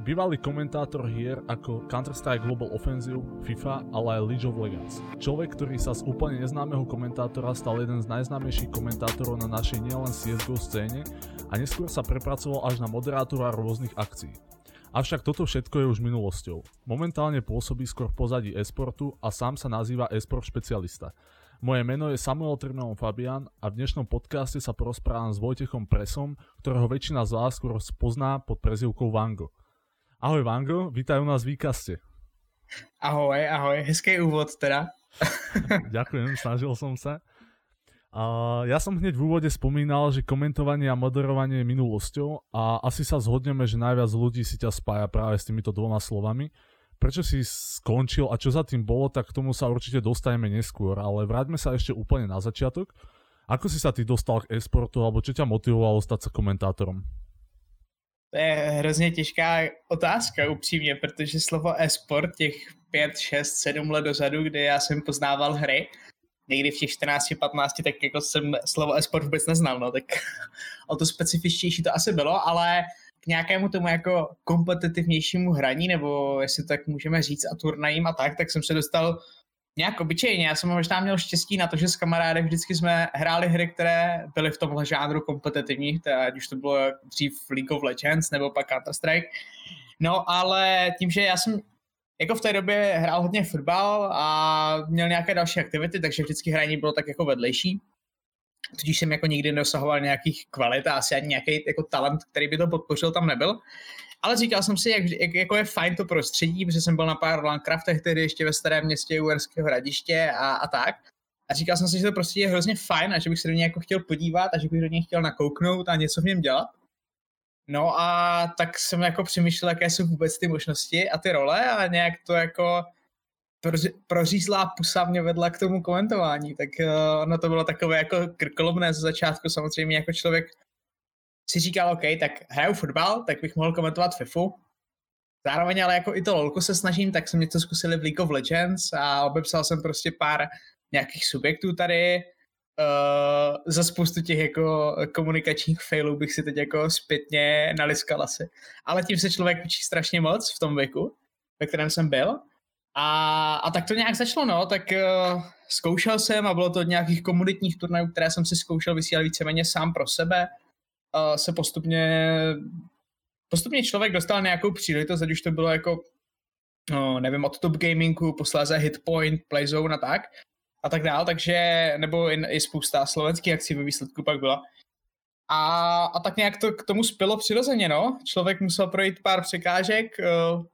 Bývalý komentátor hier ako Counter-Strike Global Offensive, FIFA, ale aj League of Legends. Človek, ktorý sa z úplne neznámeho komentátora stal jeden z najznámejších komentátorov na našej nielen CSGO scéne a neskôr sa prepracoval až na moderátora rôznych akcií. Avšak toto všetko je už minulosťou. Momentálne pôsobí skôr v pozadí esportu a sám sa nazýva esport špecialista. Moje meno je Samuel Trmeon Fabian a v dnešnom podcaste sa porozprávam s Vojtechom Presom, ktorého väčšina z vás skôr pozná pod prezivkou Vango. Ahoj Vango, vítaj u nás v Výkaste. Ahoj, ahoj, hezký úvod teda. Ďakujem, snažil som sa. Uh, ja som hneď v úvode spomínal, že komentovanie a moderovanie je minulosťou a asi sa zhodneme, že najviac ľudí si ťa spája práve s týmito dvoma slovami. Prečo si skončil a čo za tým bolo, tak k tomu sa určite dostaneme neskôr, ale vráťme sa ešte úplne na začiatok. Ako si sa ty dostal k esportu, alebo čo ťa motivovalo stať sa komentátorom? To je hrozně těžká otázka, upřímně, protože slovo e-sport těch 5, 6, 7 let dozadu, kdy já jsem poznával hry, někdy v těch 14, 15, tak jako jsem slovo e-sport vůbec neznal, no, tak o to specifičtější to asi bylo, ale k nějakému tomu jako kompetitivnějšímu hraní, nebo jestli tak můžeme říct a turnajím a tak, tak jsem se dostal nějak obyčejně. Já jsem možná měl štěstí na to, že s kamarádem vždycky jsme hráli hry, které byly v tomhle žánru kompetitivní, ať už to bylo dřív League of Legends nebo pak Counter-Strike. No ale tím, že já jsem jako v té době hrál hodně fotbal a měl nějaké další aktivity, takže vždycky hraní bylo tak jako vedlejší. Tudíž jsem jako nikdy nedosahoval nějakých kvalit a asi ani nějaký jako talent, který by to podpořil, tam nebyl. Ale říkal jsem si, jak, jak, jako je fajn to prostředí, protože jsem byl na pár Landcraftech tehdy ještě ve starém městě Uherského hradiště a, a tak. A říkal jsem si, že to prostě je hrozně fajn a že bych se do něj jako chtěl podívat a že bych do něj chtěl nakouknout a něco v něm dělat. No a tak jsem jako přemýšlel, jaké jsou vůbec ty možnosti a ty role a nějak to jako prořízlá pusa mě vedla k tomu komentování, tak uh, ono to bylo takové jako krkolomné ze začátku, samozřejmě jako člověk si říkal, OK, tak hraju fotbal, tak bych mohl komentovat FIFU. Zároveň ale jako i to lolko se snažím, tak jsem něco zkusili v League of Legends a obepsal jsem prostě pár nějakých subjektů tady. Uh, za spoustu těch jako komunikačních failů bych si teď jako zpětně naliskal asi. Ale tím se člověk učí strašně moc v tom věku, ve kterém jsem byl. A, a tak to nějak začalo, no, tak uh, zkoušel jsem a bylo to od nějakých komunitních turnajů, které jsem si zkoušel vysílat víceméně sám pro sebe uh, se postupně postupně člověk dostal nějakou příležitost, ať už to bylo jako no, nevím, od Top Gamingu, posléze Hitpoint, Playzone a tak a tak dál, takže nebo i, i spousta slovenských akcí ve výsledku pak byla. A, a tak nějak to k tomu spilo přirozeně, no. Člověk musel projít pár překážek, uh,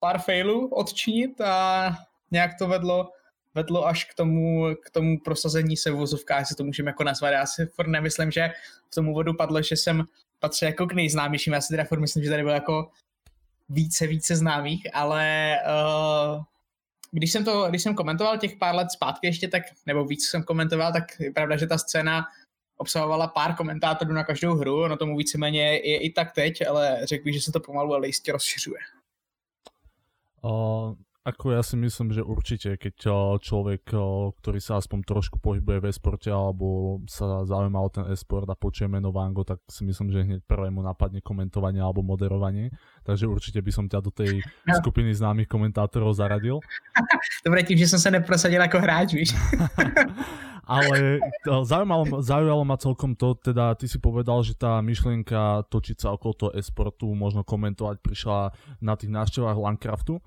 pár failů odčinit a nějak to vedlo vedlo až k tomu, k tomu prosazení se v vozovkách, jestli to můžeme jako nazvat. Já si furt nemyslím, že v tom úvodu padlo, že jsem patřil jako k nejznámějším. Já si teda furt myslím, že tady bylo jako více, více známých, ale uh, když jsem to, když jsem komentoval těch pár let zpátky ještě, tak, nebo víc jsem komentoval, tak je pravda, že ta scéna obsahovala pár komentátorů na každou hru, no tomu víceméně je i tak teď, ale řekl bych, že se to pomalu ale jistě rozšiřuje. Ako ja si myslím, že určite, keď eh, človek, eh, ktorý sa aspoň trošku pohybuje v esporte alebo sa zaujíma o ten esport a počuje meno Vango, tak si myslím, že hneď prvému napadne komentovanie alebo moderovanie. Takže určite by som ťa do tej no. skupiny známych komentátorov zaradil. Dobre, tým, že som sa neprosadil ako hráč, víš. Ale eh, zaujímalo, zaujalo ma celkom to, teda ty si povedal, že tá myšlienka točiť sa okolo toho esportu, možno komentovať, prišla na tých návštevách Landcraftu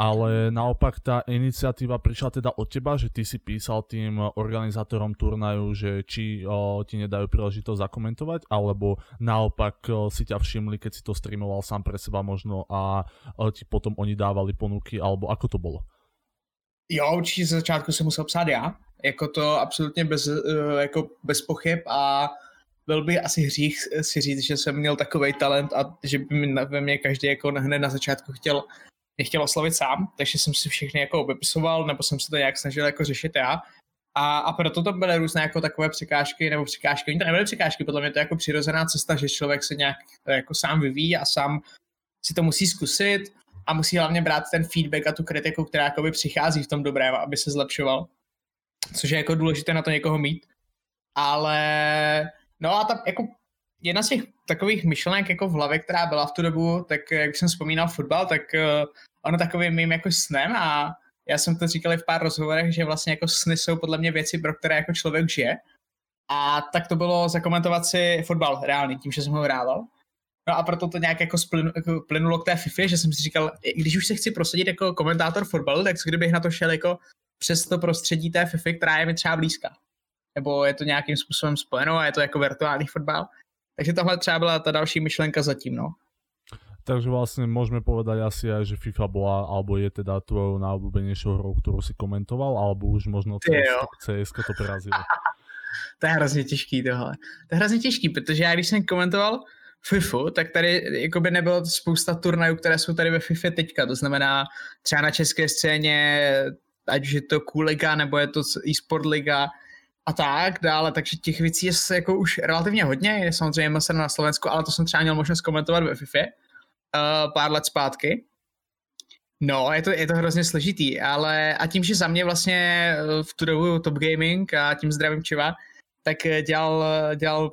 ale naopak tá iniciatíva prišla teda od teba, že ty si písal tým organizátorom turnaju, že či o, ti nedajú príležitosť zakomentovať, alebo naopak o, si ťa všimli, keď si to streamoval sám pre seba možno a o, ti potom oni dávali ponuky, alebo ako to bylo? Jo, určitě ze začátku jsem musel psát já, jako to absolutně bez, e, jako bez pochyb a byl by asi hřích si říct, že jsem měl takový talent a že by ve mě každý jako hned na začátku chtěl je chtěl oslavit sám, takže jsem si všechny jako obepisoval, nebo jsem se to nějak snažil jako řešit já. A, a proto to byly různé jako takové překážky, nebo překážky, oni to nebyly překážky, podle mě to je jako přirozená cesta, že člověk se nějak jako sám vyvíjí a sám si to musí zkusit a musí hlavně brát ten feedback a tu kritiku, která jakoby přichází v tom dobrém, aby se zlepšoval. Což je jako důležité na to někoho mít. Ale no a tam jako jedna z těch takových myšlenek jako v hlavě, která byla v tu dobu, tak jak jsem vzpomínal fotbal, tak uh, ono takovým mým jako snem a já jsem to říkal i v pár rozhovorech, že vlastně jako sny jsou podle mě věci, pro které jako člověk žije. A tak to bylo zakomentovat si fotbal reálný, tím, že jsem ho hrával. No a proto to nějak jako, splyn, jako k té FIFA, že jsem si říkal, když už se chci prosadit jako komentátor fotbalu, tak co kdybych na to šel jako přes to prostředí té FIFA, která je mi třeba blízká. Nebo je to nějakým způsobem spojeno a je to jako virtuální fotbal. Takže tohle třeba byla ta další myšlenka zatím, no. Takže vlastne môžeme povedať asi aj, že FIFA bola, alebo je teda tvojou najobľúbenejšou hrou, ktorú si komentoval, alebo už možno CS, CS to prerazilo. to je hrozně těžký tohle. To je hrozně těžký, protože já když jsem komentoval FIFU, tak tady jako by nebylo spousta turnajů, které jsou tady ve FIFA teďka. To znamená třeba na české scéně, ať už je to Liga, nebo je to e-sport liga a tak dále, takže těch věcí je jako už relativně hodně, je samozřejmě se na Slovensku, ale to jsem třeba měl možnost komentovat ve FIFA uh, pár let zpátky. No, je to, je to hrozně složitý, ale a tím, že za mě vlastně eh, v tu dobu Top Gaming a tím zdravím Čiva, tak eh, dělal, dělal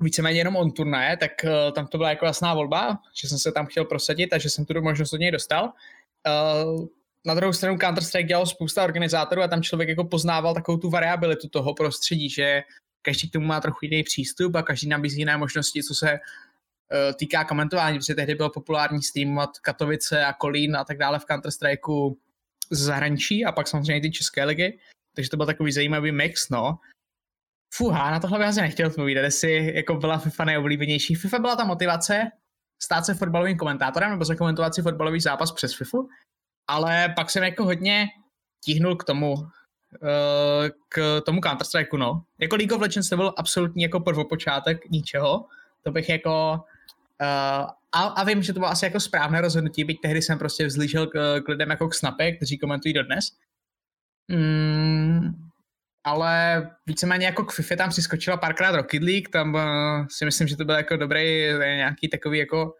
víceméně jenom on turnaje, tak uh, tam to byla jako jasná volba, že jsem se tam chtěl prosadit a že jsem tu možnost od něj dostal. Uh, na druhou stranu Counter-Strike dělal spousta organizátorů a tam člověk jako poznával takovou tu variabilitu toho prostředí, že každý k tomu má trochu jiný přístup a každý nabízí jiné možnosti, co se uh, týká komentování, protože tehdy bylo populární streamovat Katovice a Kolín a tak dále v Counter-Strikeu z zahraničí a pak samozřejmě ty české ligy, takže to byl takový zajímavý mix, no. Fuha, na tohle bych asi nechtěl odpovídat, jestli jako byla FIFA nejoblíbenější. FIFA byla ta motivace stát se fotbalovým komentátorem nebo zakomentovat si fotbalový zápas přes FIFA, ale pak jsem jako hodně tíhnul k tomu, eh, k tomu Counter-Strike, no. Jako League of Legends to byl absolutní jako prvopočátek ničeho, to bych jako Uh, a, a vím, že to bylo asi jako správné rozhodnutí, byť tehdy jsem prostě vzlížel k, k lidem jako k Snapy, kteří komentují dodnes. Mm, ale víceméně jako k FIFA tam přiskočila párkrát Rocket League, tam uh, si myslím, že to byl jako dobrý nějaký takový jako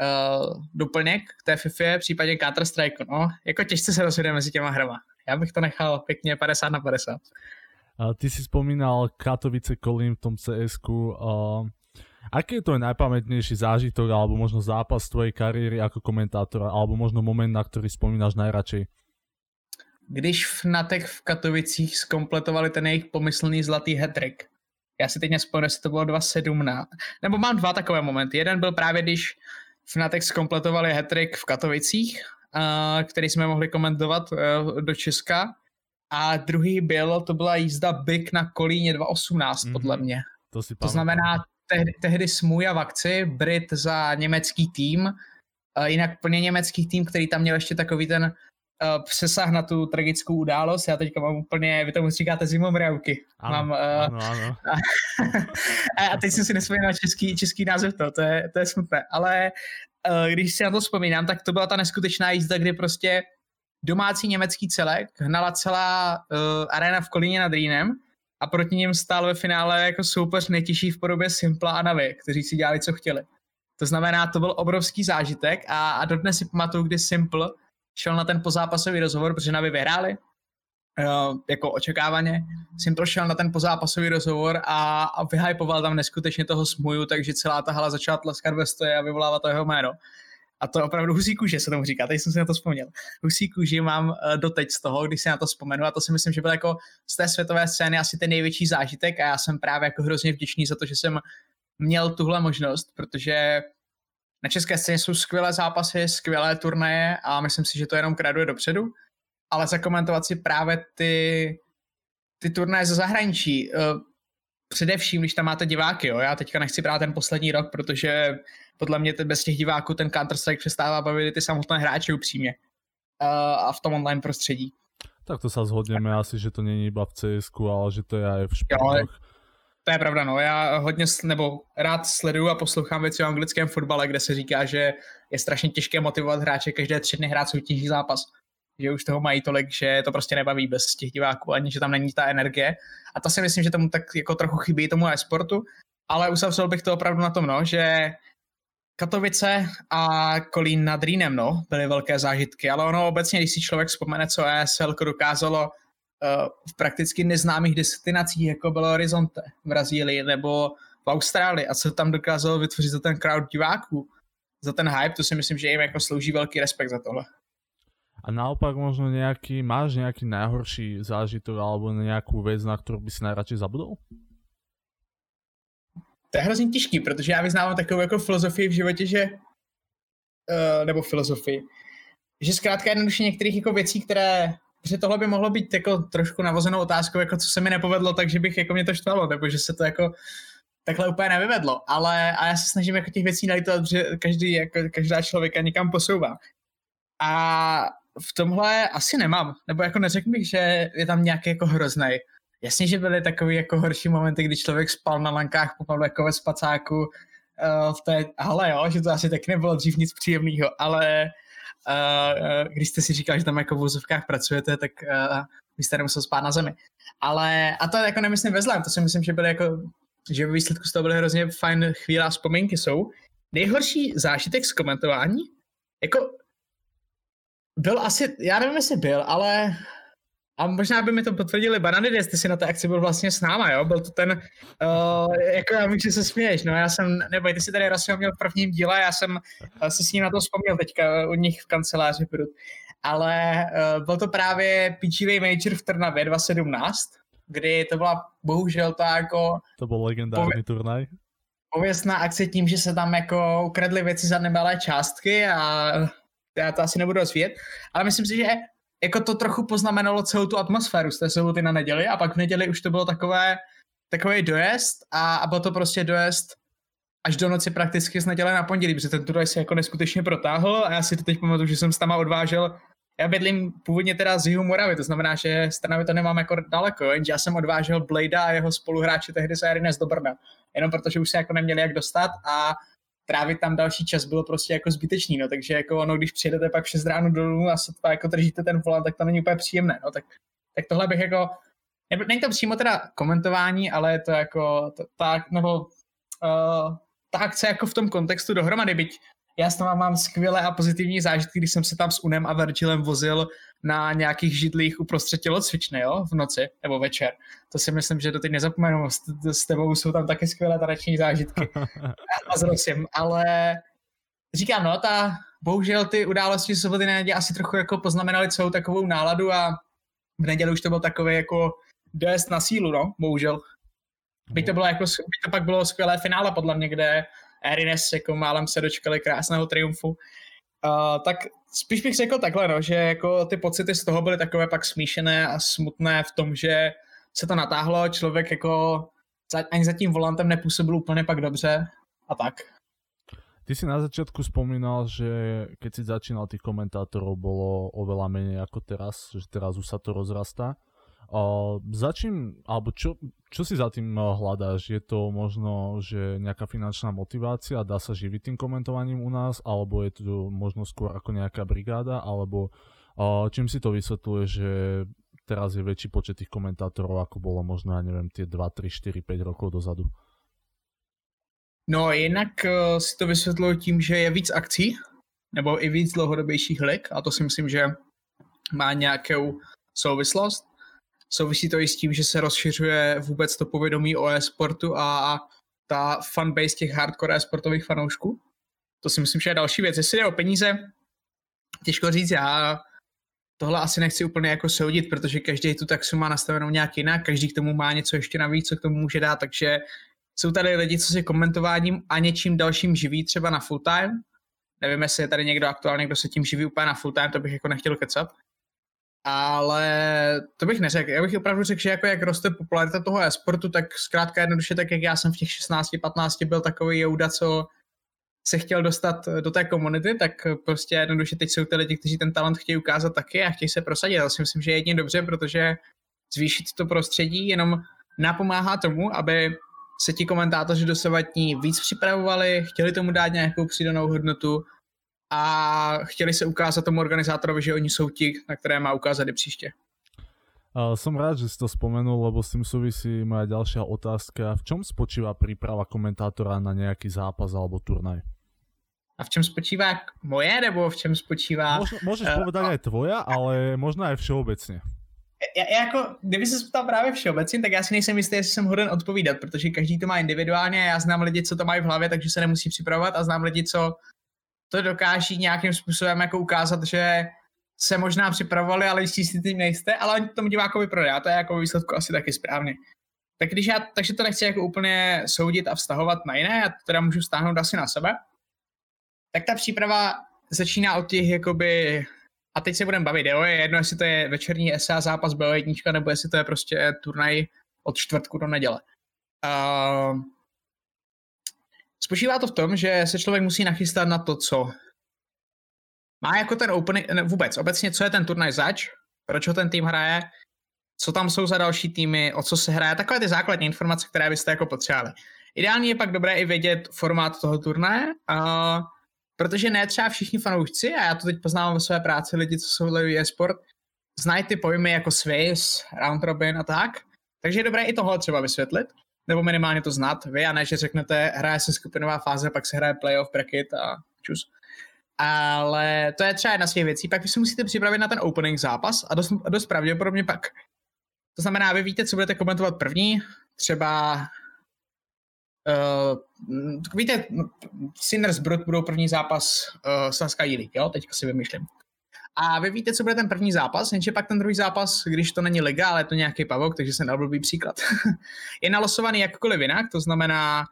uh, doplněk k té FIFA, případně Counter Strike, no, jako těžce se rozhoduje mezi těma hrama. Já bych to nechal pěkně 50 na 50. Uh, ty si spomínal Katovice Kolín v tom cs uh, Aký je to najpamätnejší zážitok alebo možno zápas tvojej kariéry ako komentátora alebo možno moment, na ktorý spomínaš najradšej? Když v Natech v Katovicích skompletovali ten jejich pomyslný zlatý hetrik. Já si teď nespomínám, jestli to bylo 2.17. Nebo mám dva takové momenty. Jeden byl právě, když v Natech skompletovali hetrik v Katovicích, který jsme mohli komentovat e, do Česka. A druhý byl, to byla jízda Big na Kolíně 2.18, mm-hmm. podle mě. To, si to znamená tehdy, tehdy Smuja v akci, Brit za německý tým, uh, jinak plně německý tým, který tam měl ještě takový ten uh, přesah na tu tragickou událost. Já teďka mám úplně, vy tomu říkáte zimomriavky. Ano, mám, uh, ano, ano. A, a teď jsem si nespomněl na český, český název to, to je, to je smutné. Ale uh, když si na to vzpomínám, tak to byla ta neskutečná jízda, kdy prostě domácí německý celek hnala celá uh, arena v Kolíně nad Rýnem a proti ním stál ve finále jako soupeř nejtěžší v podobě Simpla a Navy, kteří si dělali, co chtěli. To znamená, to byl obrovský zážitek a, a dodnes si pamatuju, kdy Simple šel na ten pozápasový rozhovor, protože Navy vyhráli, uh, jako očekávaně. Simple šel na ten pozápasový rozhovor a, a vyhypoval tam neskutečně toho smuju, takže celá ta hala začala tleskat ve stoje a vyvolávat to jeho jméno. A to opravdu husí kůže se tomu říká, teď jsem si na to vzpomněl. Husí kůži mám eh, doteď z toho, když si na to vzpomenu a to si myslím, že byl jako z té světové scény asi ten největší zážitek a já jsem právě jako hrozně vděčný za to, že jsem měl tuhle možnost, protože na české scéně jsou skvělé zápasy, skvělé turnaje a myslím si, že to jenom kraduje dopředu, ale zakomentovat si právě ty, ty turnaje ze zahraničí, eh, především, když tam máte diváky, jo. Já teďka nechci brát ten poslední rok, protože podle mě bez těch diváků ten Counter-Strike přestává bavit ty samotné hráče upřímně. Uh, a v tom online prostředí. Tak to se zhodneme asi, že to není iba v cs ale že to je aj v športoch. To je pravda, no. Já hodně, nebo rád sleduju a poslouchám věci o anglickém fotbale, kde se říká, že je strašně těžké motivovat hráče každé tři dny hrát soutěžní zápas. Že už toho mají tolik, že to prostě nebaví bez těch diváků, ani že tam není ta energie. A to si myslím, že tomu tak jako trochu chybí tomu e-sportu. Ale usavřel bych to opravdu na tom, no, že Katovice a Kolín nad Rýnem, no, byly velké zážitky, ale ono obecně, když si člověk vzpomene, co ESL dokázalo v prakticky neznámých destinacích, jako bylo Horizonte v Brazílii, nebo v Austrálii a co tam dokázalo vytvořit za ten crowd diváků, za ten hype, to si myslím, že jim jako slouží velký respekt za tohle. A naopak možno nejaký, máš nejaký najhorší zážitok alebo nejakú vec, na ktorú by si najradšej zabudol? To je hrozně těžký, protože já vyznávám takovou jako filozofii v životě, že uh, nebo filozofii, že zkrátka jednoduše některých jako věcí, které že tohle by mohlo být jako trošku navozenou otázkou, jako co se mi nepovedlo, takže bych jako mě to štvalo, nebo že se to jako takhle úplně nevyvedlo, ale a já se snažím jako těch věcí nalitovat, že každý, jako, každá člověka někam posouvá. A v tomhle asi nemám, nebo jako neřekl bych, že je tam nějaký jako hrozný. Jasně, že byly takový jako horší momenty, kdy člověk spal na lankách po jako ve spacáku uh, v té, ale jo, že to asi tak nebylo dřív nic příjemného, ale když jste si říkal, že tam jako v vozovkách pracujete, tak uh, byste nemusel spát na zemi. Ale, a to jako nemyslím ve zlém, to si myslím, že byly jako, že ve výsledku z toho byly hrozně fajn chvíle a vzpomínky jsou. Nejhorší zážitek z komentování, jako byl asi, já nevím, jestli byl, ale a možná by mi to potvrdili Banany, jestli jsi na té akci byl vlastně s náma, jo? Byl to ten, uh, jako já vím, že se směješ, no já jsem, nebo ty jsi tady Rasio měl v prvním díle, já jsem uh, si s ním na to vzpomněl teďka u nich v kanceláři Brut. Ale uh, byl to právě PGA Major v Trnavě 2017, kdy to byla bohužel ta jako... To byl legendární pově- turnaj. Pověstná akce tím, že se tam jako ukradly věci za nemalé částky a já to asi nebudu rozvíjet, ale myslím si, že jako to trochu poznamenalo celou tu atmosféru. Z té soboty na neděli a pak v neděli už to bylo takové, takový dojezd a, a byl to prostě dojezd až do noci prakticky z neděle na pondělí, protože ten turnaj se jako neskutečně protáhl a já si to teď pamatuju, že jsem s tam odvážel já bydlím původně teda z jihu Moravy, to znamená, že z Trnavy to nemám jako daleko, jenže já jsem odvážel Blada a jeho spoluhráče tehdy z Arines do Brna, jenom protože už se jako neměli jak dostat a trávit tam další čas bylo prostě jako zbytečný, no, takže jako ono, když přijedete pak 6 ráno dolů a sotva jako držíte ten volant, tak to není úplně příjemné, no, tak, tak tohle bych jako, není to přímo teda komentování, ale je to jako, tak, nebo uh, ta akce jako v tom kontextu dohromady, byť já s tom mám skvělé a pozitivní zážitky, když jsem se tam s Unem a Virgilem vozil na nějakých židlích uprostřed tělocvičny, jo, v noci nebo večer. To si myslím, že to teď nezapomenu. S, s tebou jsou tam taky skvělé taneční zážitky. a s ale říkám, no, ta, bohužel ty události soboty na neděli asi trochu jako poznamenaly celou takovou náladu a v neděli už to byl takový jako dojezd na sílu, no, bohužel. Byť to bylo jako, byť to pak bylo skvělé finále podle mě, kde Erines jako málem se dočkali krásného triumfu. Uh, tak spíš bych řekl takhle, no, že jako ty pocity z toho byly takové pak smíšené a smutné v tom, že se to natáhlo, člověk jako ani za tím volantem nepůsobil úplně pak dobře a tak. Ty si na začiatku spomínal, že keď si začínal tých komentátorov bolo oveľa menej ako teraz, že teraz už sa to rozrastá. Uh, za čím, alebo čo, čo si za tým hľadáš? Je to možno, že nejaká finančná motivácia, dá sa živiť tým komentovaním u nás, alebo je to možno skôr ako nejaká brigáda, alebo uh, čím si to vysvetľuje, že teraz je väčší počet tých komentátorov, ako bolo možno, ja neviem, tie 2, 3, 4, 5 rokov dozadu? No jinak uh, si to vysvětluji tím, že je víc akcí, nebo i víc dlouhodobějších lik, a to si myslím, že má nějakou souvislost. Souvisí to i s tím, že se rozšiřuje vůbec to povědomí o e-sportu a ta fanbase těch hardcore e-sportových fanoušků. To si myslím, že je další věc. Jestli jde o peníze, těžko říct, já tohle asi nechci úplně jako soudit, protože každý tu taxu má nastavenou nějak jinak, každý k tomu má něco ještě navíc, co k tomu může dát, takže jsou tady lidi, co si komentováním a něčím dalším živí třeba na full time. Nevím, jestli je tady někdo aktuálně, kdo se tím živí úplně na full time, to bych jako nechtěl kecat ale to bych neřekl. Já bych opravdu řekl, že jako jak roste popularita toho e-sportu, tak zkrátka jednoduše tak, jak já jsem v těch 16-15 byl takový jouda, co se chtěl dostat do té komunity, tak prostě jednoduše teď jsou ty lidi, kteří ten talent chtějí ukázat taky a chtějí se prosadit. Já si myslím, že je jedině dobře, protože zvýšit to prostředí jenom napomáhá tomu, aby se ti komentátoři dosavatní víc připravovali, chtěli tomu dát nějakou přidanou hodnotu a chtěli se ukázat tomu organizátorovi, že oni jsou ti, na které má ukázat i příště. Uh, som rád, že si to spomenul, lebo s tým súvisí moja ďalšia otázka. V čom spočíva príprava komentátora na nejaký zápas alebo turnaj? A v čem spočívá moje, nebo v čem spočívá... Môž, môžeš uh, povedať aj tvoja, ale možno aj všeobecne. já, já jako, kdyby se ptal právě všeobecně, tak já si nejsem jistý, jestli jsem hoden odpovídat, protože každý to má individuálně a já znám lidi, co to mají v hlavě, takže se nemusí připravovat a znám lidi, co to dokáží nějakým způsobem jako ukázat, že se možná připravovali, ale jistí si tím nejste, ale oni tomu divákovi prodá, to je jako výsledku asi taky správně. Tak když já, takže to nechci jako úplně soudit a vztahovat na jiné, já to teda můžu stáhnout asi na sebe, tak ta příprava začíná od těch jakoby a teď se budeme bavit, jo, je jedno, jestli to je večerní SA zápas BO1, nebo jestli to je prostě turnaj od čtvrtku do neděle. Uh, spočívá to v tom, že se člověk musí nachystat na to, co má jako ten opening, ne, vůbec, obecně, co je ten turnaj zač, proč ho ten tým hraje, co tam jsou za další týmy, o co se hraje, takové ty základní informace, které byste jako potřebovali. Ideálně je pak dobré i vědět formát toho turnaje, uh, protože ne třeba všichni fanoušci, a já to teď poznávám ve své práci, lidi, co jsou e-sport, znají ty pojmy jako Swiss, Round Robin a tak, takže je dobré i tohle třeba vysvětlit, nebo minimálně to znát vy, a ne, že řeknete, hraje se skupinová fáze, pak se hraje playoff, bracket a čus. Ale to je třeba jedna z těch věcí. Pak vy se musíte připravit na ten opening zápas a dost, dost pravděpodobně pak. To znamená, vy víte, co budete komentovat první, třeba Uh, víte, Sinners Brut budou první zápas uh, Saskia League, jo, teďka si vymýšlím. A vy víte, co bude ten první zápas, jenže pak ten druhý zápas, když to není liga, ale je to nějaký pavok, takže jsem dal příklad, je nalosovaný jakkoliv jinak, to znamená,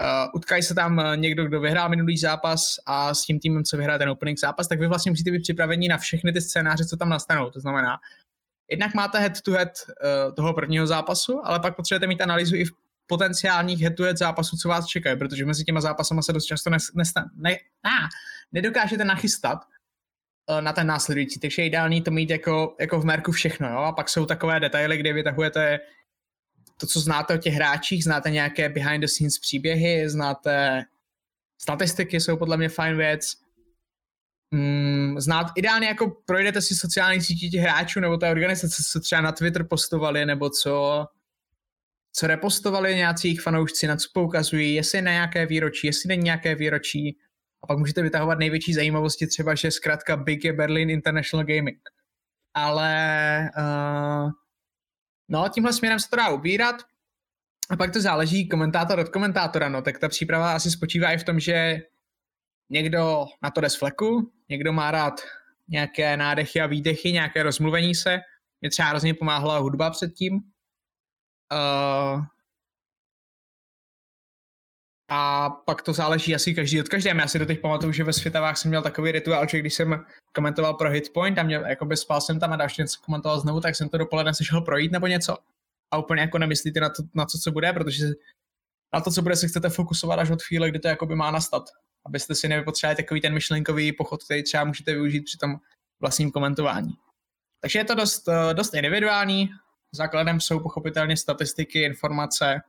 uh, utkají se tam někdo, kdo vyhrál minulý zápas a s tím týmem, co vyhrál ten opening zápas, tak vy vlastně musíte být připraveni na všechny ty scénáře, co tam nastanou. To znamená, jednak máte head to head uh, toho prvního zápasu, ale pak potřebujete mít analýzu i v potenciálních head to head zápasů, co vás čekají, protože mezi těma zápasama se dost často ne, ne, ne, ah, nedokážete nachystat na ten následující, takže je ideální to mít jako, jako v merku všechno, jo? a pak jsou takové detaily, kde vytahujete to, co znáte o těch hráčích, znáte nějaké behind the scenes příběhy, znáte statistiky, jsou podle mě fajn věc, mm, znát, ideálně jako projdete si sociální sítě těch hráčů nebo té organizace, co třeba na Twitter postovali, nebo co, co repostovali nějací fanoušci, na co poukazují, jestli na nějaké výročí, jestli není nějaké výročí. A pak můžete vytahovat největší zajímavosti, třeba, že zkrátka Big je Berlin International Gaming. Ale uh, no, tímhle směrem se to dá ubírat. A pak to záleží komentátor od komentátora, no, tak ta příprava asi spočívá i v tom, že někdo na to jde z fleku, někdo má rád nějaké nádechy a výdechy, nějaké rozmluvení se. Mě třeba hrozně pomáhala hudba předtím. Uh, a pak to záleží asi každý od každém. Já si do těch pamatuju, že ve Světavách jsem měl takový rituál, že když jsem komentoval pro Hitpoint a měl, jakoby spal jsem tam a další něco komentoval znovu, tak jsem to dopoledne se šel projít nebo něco. A úplně jako nemyslíte na to, na to, co bude, protože na to, co bude, se chcete fokusovat až od chvíle, kdy to jakoby má nastat abyste si nevypotřebovali takový ten myšlenkový pochod, který třeba můžete využít při tom vlastním komentování. Takže je to dost, eh, dost individuální, základem jsou pochopitelně statistiky, informace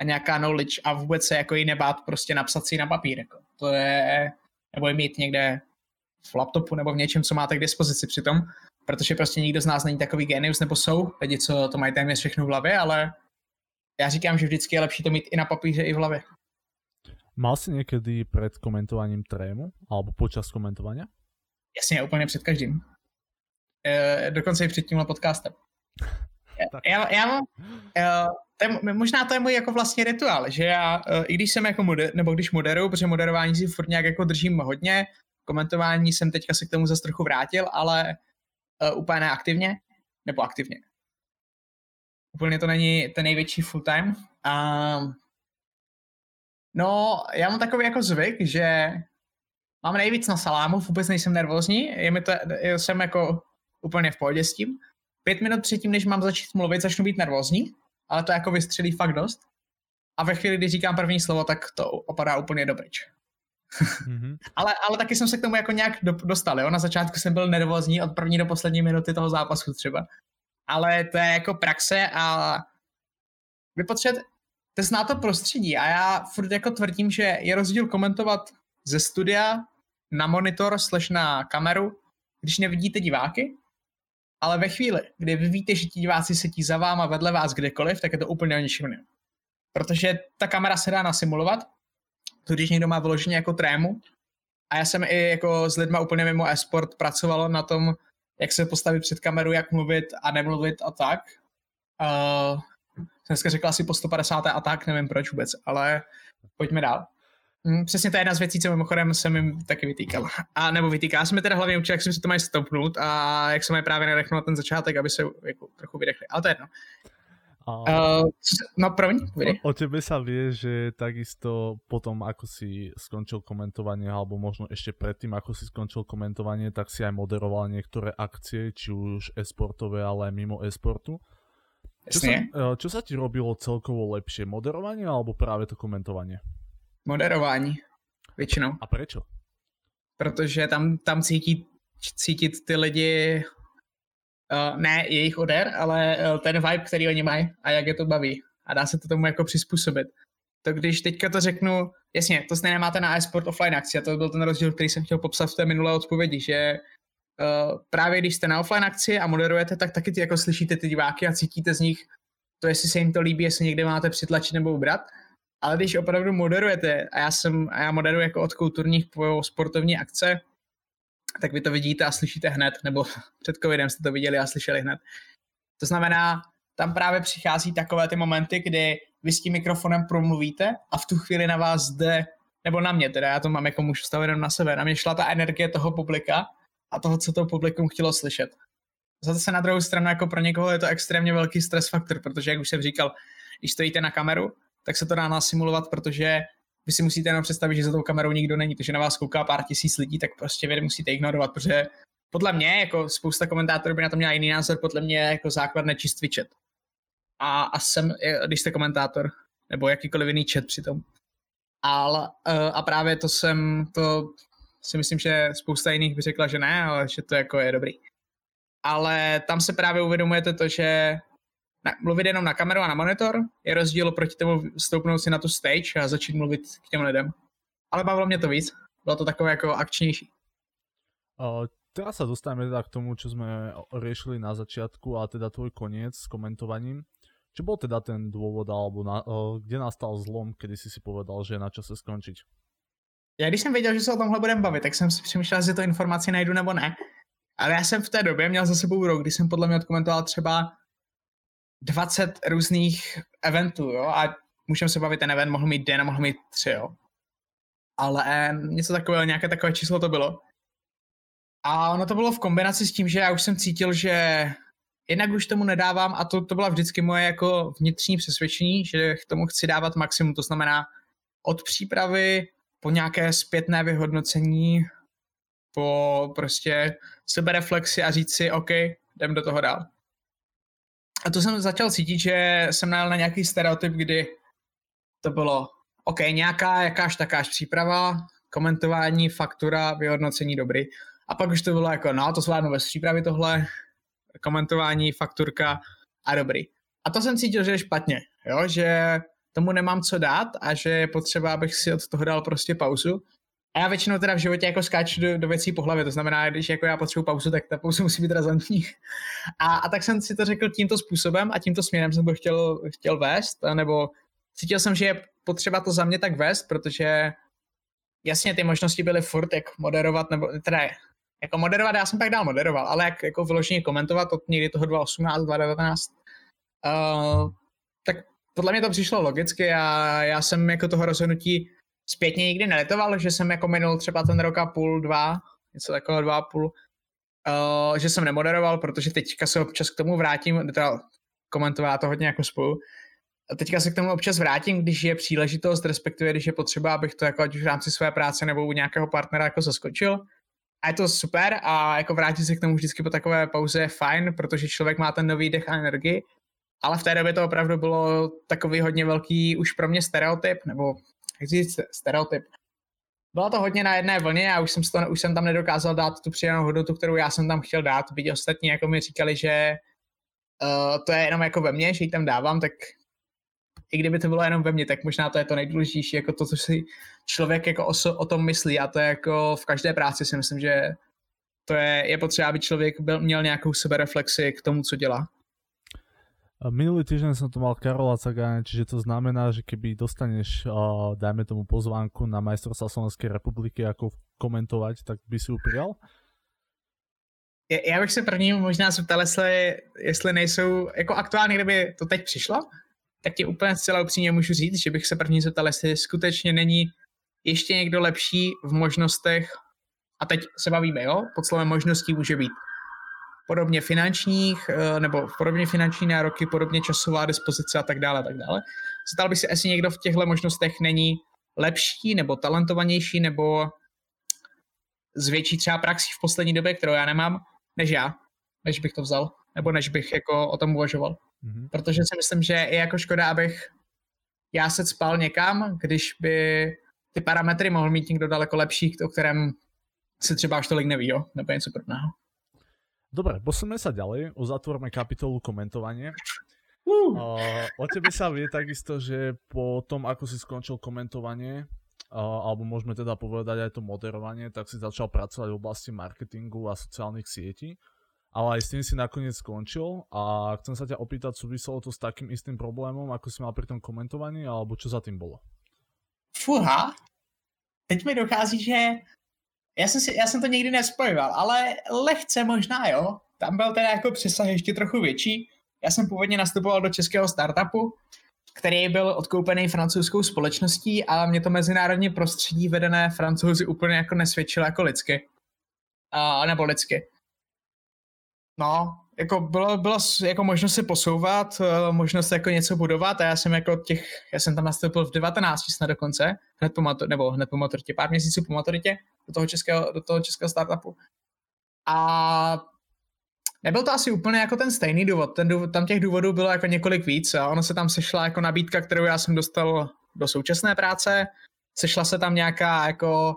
a nějaká knowledge a vůbec se jako i nebát prostě napsat si na papír. Jako. To je, nebo je mít někde v laptopu nebo v něčem, co máte k dispozici přitom, protože prostě nikdo z nás není takový genius, nebo jsou lidi, co to mají téměř všechno v hlavě, ale já říkám, že vždycky je lepší to mít i na papíře, i v hlavě. Mal si někdy před komentovaním trému? Alebo počas komentovania? Jasně, úplně před každým. E, dokonce i před tímhle podcastem. já, já mám, e, to je, možná to je můj jako vlastně rituál, že já, e, i když jsem jako moder, nebo když moderuju, protože moderování si furt nějak jako držím hodně, komentování jsem teďka se k tomu zase trochu vrátil, ale uh, úplně neaktivně, nebo aktivně. Úplně to není ten největší full time. Um, No, já mám takový jako zvyk, že mám nejvíc na salámu, vůbec nejsem nervózní, je mi to, jsem jako úplně v pohodě s tím. Pět minut předtím, než mám začít mluvit, začnu být nervózní, ale to jako vystřelí fakt dost. A ve chvíli, kdy říkám první slovo, tak to opadá úplně do pryč. Mm-hmm. ale, ale taky jsem se k tomu jako nějak do, dostal, jo? Na začátku jsem byl nervózní od první do poslední minuty toho zápasu třeba. Ale to je jako praxe a vy potřebujete, to zná to prostředí a já furt jako tvrdím, že je rozdíl komentovat ze studia na monitor slash na kameru, když nevidíte diváky, ale ve chvíli, kdy vy víte, že ti diváci sedí za váma vedle vás kdekoliv, tak je to úplně o ničem jiném. Protože ta kamera se dá nasimulovat, to když někdo má vyloženě jako trému, a já jsem i jako s lidma úplně mimo esport pracoval na tom, jak se postavit před kameru, jak mluvit a nemluvit a tak. Uh, dneska řekla asi po 150. a tak, nevím proč vůbec, ale pojďme dál. Hm, přesně to je jedna z věcí, co mimochodem jsem jim taky vytýkal. A nebo vytýká. Já jsem teda hlavně učil, jak jsem si to mají stopnout a jak se mají právě nadechnout na ten začátek, aby se jako trochu vydechli. Ale to je jedno. A... Uh, no promiň, o, o tebe sa vie, že takisto potom, ako si skončil komentovanie, alebo možno ešte predtým, ako si skončil komentovanie, tak si aj moderoval niektoré akcie, či už esportové, ale aj mimo esportu. Čo sa, e, čo sa ti robilo celkovo lepšie, moderovanie alebo práve to komentovanie? Moderování, většinou. A prečo? Protože tam, tam cítit, cítit ty lidi uh, ne jejich oder, ale uh, ten vibe, který oni mají a jak je to baví. A dá se to tomu jako přizpůsobit. To když teďka to řeknu, jasně, to stejně máte na e-sport offline akci a to byl ten rozdíl, který jsem chtěl popsat v té minulé odpovědi, že uh, právě když jste na offline akci a moderujete, tak taky ty jako slyšíte ty diváky a cítíte z nich to, jestli se jim to líbí, jestli někde máte přitlačit nebo ubrat. Ale když opravdu moderujete, a já jsem, a já moderuji jako od kulturních po sportovní akce, tak vy to vidíte a slyšíte hned, nebo před covidem jste to viděli a slyšeli hned. To znamená, tam právě přichází takové ty momenty, kdy vy s tím mikrofonem promluvíte a v tu chvíli na vás jde, nebo na mě teda, já to mám jako muž stavěn na sebe, na mě šla ta energie toho publika a toho, co to publikum chtělo slyšet. Zase na druhou stranu, jako pro někoho je to extrémně velký stres faktor, protože, jak už jsem říkal, když stojíte na kameru, tak se to dá nasimulovat, protože vy si musíte jenom představit, že za tou kamerou nikdo není, takže na vás kouká pár tisíc lidí, tak prostě vy musíte ignorovat, protože podle mě, jako spousta komentátorů by na to měla jiný názor, podle mě jako základ nečist Twitchet. A, a jsem, když jste komentátor, nebo jakýkoliv jiný chat přitom. Ale, eh, a právě to jsem, to si myslím, že spousta jiných by řekla, že ne, ale že to jako je dobrý. Ale tam se právě uvědomujete to, že na, mluvit jenom na kameru a na monitor je rozdíl proti tomu stoupnout si na tu stage a začít mluvit k těm lidem. Ale bavilo mě to víc. Bylo to takové jako akčnější. Uh, teraz sa dostaneme teda k tomu, čo sme riešili na začiatku a teda tvoj koniec s komentovaním. Čo bol teda ten dôvod, alebo na, uh, kde nastal zlom, kedy si si povedal, že je na čase skončiť? Já když jsem věděl, že se o tomhle budeme bavit, tak jsem si přemýšlel, jestli to informaci najdu nebo ne. Ale já jsem v té době měl za sebou rok, kdy jsem podle mě odkomentoval třeba 20 různých eventů, jo, a můžeme se bavit, ten event mohl mít den a mohl mít tři, jo. Ale něco takového, nějaké takové číslo to bylo. A ono to bylo v kombinaci s tím, že já už jsem cítil, že jednak už tomu nedávám a to, to byla vždycky moje jako vnitřní přesvědčení, že k tomu chci dávat maximum, to znamená od přípravy po nějaké zpětné vyhodnocení, po prostě sebereflexi a říct si, OK, jdem do toho dál. A to jsem začal cítit, že jsem najel na nějaký stereotyp, kdy to bylo OK, nějaká jakáž takáž příprava, komentování, faktura, vyhodnocení dobrý. A pak už to bylo jako, no, to zvládnu bez přípravy tohle, komentování, fakturka a dobrý. A to jsem cítil, že je špatně, jo, že tomu nemám co dát a že je potřeba, abych si od toho dal prostě pauzu a já většinou teda v životě jako skáču do, do věcí po hlavě, to znamená, když jako já potřebuji pauzu, tak ta pauza musí být razantní. A, a tak jsem si to řekl tímto způsobem a tímto směrem jsem to chtěl, chtěl vést, nebo cítil jsem, že je potřeba to za mě tak vést, protože jasně ty možnosti byly furt, jak moderovat, nebo teda jako moderovat, já jsem tak dál moderoval, ale jak jako vyloženě komentovat od někdy toho 2018, 2019, uh, tak podle mě to přišlo logicky a já jsem jako toho rozhodnutí zpětně nikdy nelitoval, že jsem jako minul třeba ten rok a půl, dva, něco takového dva a půl, uh, že jsem nemoderoval, protože teďka se občas k tomu vrátím, teda komentoval to hodně jako spolu, a teďka se k tomu občas vrátím, když je příležitost, respektive když je potřeba, abych to jako ať už v rámci své práce nebo u nějakého partnera jako zaskočil. A je to super a jako vrátit se k tomu vždycky po takové pauze je fajn, protože člověk má ten nový dech a energii. Ale v té době to opravdu bylo takový hodně velký už pro mě stereotyp, nebo jak říct, stereotyp. Bylo to hodně na jedné vlně a už jsem, to, už jsem tam nedokázal dát tu přidanou hodnotu, kterou já jsem tam chtěl dát, byť ostatní jako mi říkali, že uh, to je jenom jako ve mně, že ji tam dávám, tak i kdyby to bylo jenom ve mně, tak možná to je to nejdůležitější, jako to, co si člověk jako o, o tom myslí a to je jako v každé práci si myslím, že to je, je potřeba, aby člověk byl, měl nějakou sebereflexi k tomu, co dělá. Minulý týždeň som tu mal Karola Cagane, čiže to znamená, že keby dostaneš, uh, dajme tomu pozvánku na majstrovstvá Slovenskej republiky, ako komentovať, tak by si ju prijal? já bych se první možná zeptal, jestli, jestli nejsou, jako aktuálně, kdyby to teď přišlo, tak ti úplně zcela upřímně můžu říct, že bych se první zeptal, jestli skutečně není ještě někdo lepší v možnostech, a teď se bavíme, jo, pod slovem možností může být podobně finančních, eh, nebo podobně finanční nároky, podobně časová dispozice a tak dále, a tak dále. Zeptal bych se, jestli někdo v těchto možnostech není lepší, nebo talentovanější, nebo z větší třeba praxí v poslední době, kterou já nemám, než já, než bych to vzal, nebo než bych jako o tom uvažoval. Mm-hmm. Protože si myslím, že je jako škoda, abych já se spal někam, když by ty parametry mohl mít někdo daleko lepší, o kterém se třeba až tolik neví, jo? nebo něco podobného. Dobre, posuneme sa ďalej, uzatvorme kapitolu komentovanie. Uh. Uh, o tebe sa vie takisto, že po tom, ako si skončil komentovanie, uh, alebo môžeme teda povedať aj to moderovanie, tak si začal pracovať v oblasti marketingu a sociálnych sietí ale aj s tým si nakoniec skončil a chcem sa ťa opýtať, súviselo to s takým istým problémom, ako si mal pri tom komentovaní, alebo čo za tým bolo? Fuha, teď mi dochází, že já jsem, si, já jsem to nikdy nespojoval, ale lehce možná jo. Tam byl teda jako přesah ještě trochu větší. Já jsem původně nastupoval do českého startupu, který byl odkoupený francouzskou společností a mě to mezinárodní prostředí vedené francouzi úplně jako nesvědčilo jako lidsky. A, nebo lidsky. No, jako bylo, bylo jako možnost se posouvat, eh, možnost jako něco budovat a já jsem jako těch, já jsem tam nastoupil v 19 snad dokonce, hned po matur, nebo hned po maturitě, pár měsíců po maturitě do toho českého, do toho českého startupu. A nebyl to asi úplně jako ten stejný důvod, ten důvod, tam těch důvodů bylo jako několik víc a ono se tam sešla jako nabídka, kterou já jsem dostal do současné práce, sešla se tam nějaká jako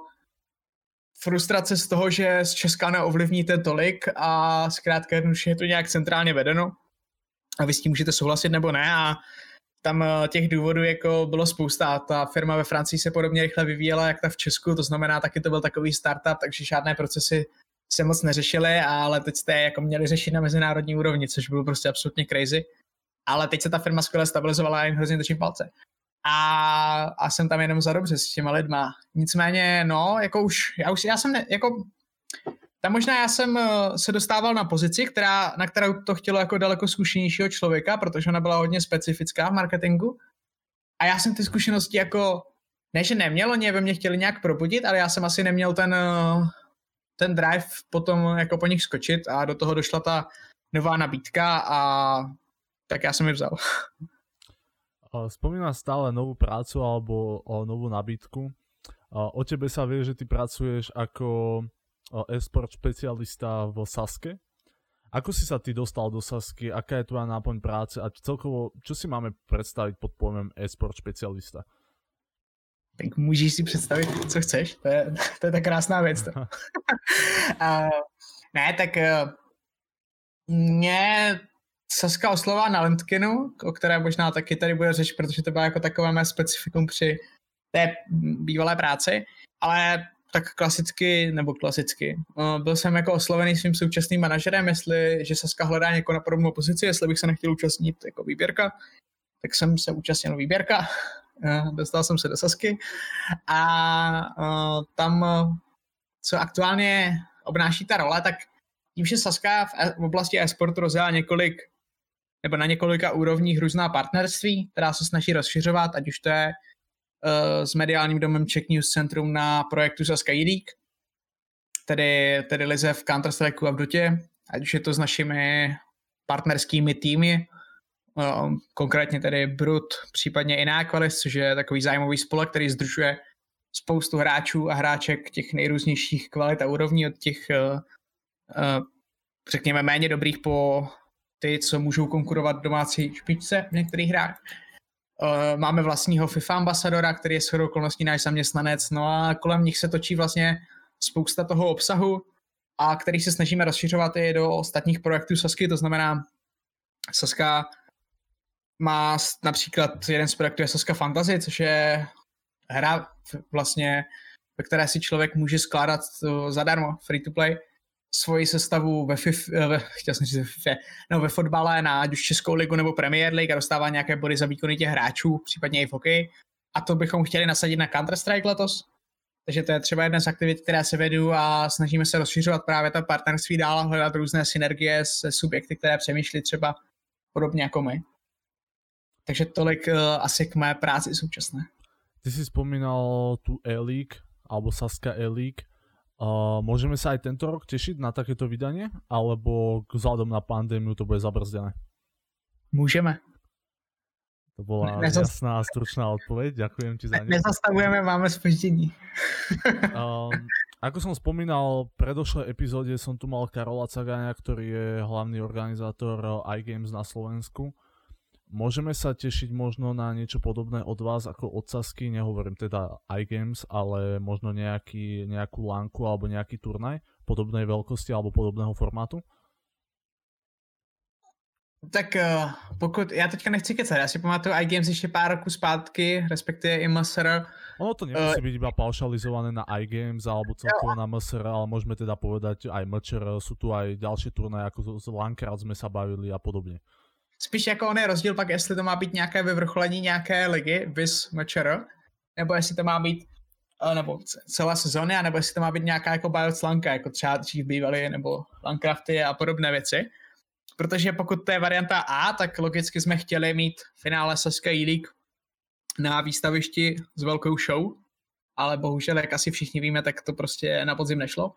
frustrace z toho, že z Česka neovlivníte tolik a zkrátka jednoduše je to nějak centrálně vedeno. A vy s tím můžete souhlasit nebo ne a tam eh, těch důvodů jako bylo spousta. Ta firma ve Francii se podobně rychle vyvíjela, jak ta v Česku, to znamená, taky to byl takový startup, takže žádné procesy se moc neřešily, ale teď jste jako měli řešit na mezinárodní úrovni, což bylo prostě absolutně crazy. Ale teď se ta firma skvěle stabilizovala a jim hrozně točím palce a, a jsem tam jenom za dobře s těma lidma. Nicméně, no, jako už, já už, já jsem, ne, jako, tam možná já jsem eh, se dostával na pozici, která, na kterou to chtělo jako daleko zkušenějšího člověka, protože ona byla hodně specifická v marketingu. A já jsem ty zkušenosti jako, ne, že neměl, oni ve mě chtěli nějak probudit, ale já jsem asi neměl ten, eh, ten drive potom jako po nich skočit a do toho došla ta nová nabídka a tak já jsem ji vzal. spomínaš stále novú prácu alebo novú nabídku. O tebe sa vie, že ty pracuješ ako e-sport špecialista v Saske. Ako si sa ty dostal do Sasky? Aká je tvoja náplň práce? A celkovo, čo si máme predstaviť pod pojmem e-sport špecialista? Tak můžeš si představit, co chceš. To je, to je ta krásná věc. To. uh, ne, tak uh, mě Saska oslová na Lentkinu, o které možná taky tady bude řeč, protože to bylo jako takové mé specifikum při té bývalé práci, ale tak klasicky, nebo klasicky. Byl jsem jako oslovený svým současným manažerem, jestli, že Saska hledá někoho na podobnou pozici, jestli bych se nechtěl účastnit jako výběrka, tak jsem se účastnil výběrka, dostal jsem se do Sasky a tam, co aktuálně obnáší ta role, tak tím, že Saska v oblasti e-sportu rozjela několik nebo na několika úrovních různá partnerství, která se snaží rozšiřovat, ať už to je uh, s mediálním domem Czech News Centrum na projektu Saska League, tedy, tedy lize v Counter-Strike a v Dotě, ať už je to s našimi partnerskými týmy, uh, konkrétně tedy Brut, případně Ináqualis, což je takový zájmový spolek, který združuje spoustu hráčů a hráček těch nejrůznějších kvalit a úrovní od těch, uh, uh, řekněme, méně dobrých po ty, co můžou konkurovat domácí špičce v některých hrách. Uh, máme vlastního FIFA ambasadora, který je shodou okolností náš zaměstnanec, no a kolem nich se točí vlastně spousta toho obsahu, a který se snažíme rozšiřovat i do ostatních projektů Sasky, to znamená Saska má například jeden z projektů je Saska Fantasy, což je hra vlastně, ve které si člověk může skládat zadarmo, free to play, svoji sestavu ve FIF, eh, ve, chtěl jsem říct ve no ve fotbale na ať už Českou ligu nebo Premier League a dostává nějaké body za výkony těch hráčů, případně i v hokeji. A to bychom chtěli nasadit na Counter-Strike letos. Takže to je třeba jedna z aktivit, které se vedu a snažíme se rozšiřovat právě ta partnerství dál a hledat různé synergie s subjekty, které přemýšlí třeba podobně jako my. Takže tolik uh, asi k mé práci současné. Ty si spomínal tu E-League, alebo Saska E-League. Uh, môžeme sa aj tento rok tešiť na takéto vydanie, alebo vzhľadom na pandémiu to bude zabrzdené? Můžeme. To bola ne, jasná a stručná odpoveď, ďakujem ti za ňu. Nezastavujeme, máme spoždění. um, ako som spomínal, v predošlej epizóde som tu mal Karola Cagania, ktorý je hlavný organizátor iGames na Slovensku. Môžeme sa tešiť možno na niečo podobné od vás ako od Sasky, nehovorím teda iGames, ale možno nejaký, nejakú lánku alebo nejaký turnaj podobnej veľkosti alebo podobného formátu? Tak uh, pokud, já teďka nechci kecat, já si pamatuju iGames ještě pár roků zpátky, respektive i MSR. Ono to nemusí uh, byť iba paušalizované na iGames alebo celkovo na MSR, ale môžeme teda povedať aj MČR, sú tu aj ďalšie turnaje, ako z Lankrát sme sa bavili a podobne. Spíš jako on je rozdíl pak, jestli to má být nějaké vyvrcholení nějaké ligy, vis MČR, nebo jestli to má být eh, nebo celé sezóny, nebo jestli to má být nějaká jako Bios Lanka, jako třeba dřív bývaly, nebo Lancrafty a podobné věci. Protože pokud to je varianta A, tak logicky jsme chtěli mít finále Saska E-League na výstavišti s velkou show, ale bohužel, jak asi všichni víme, tak to prostě na podzim nešlo.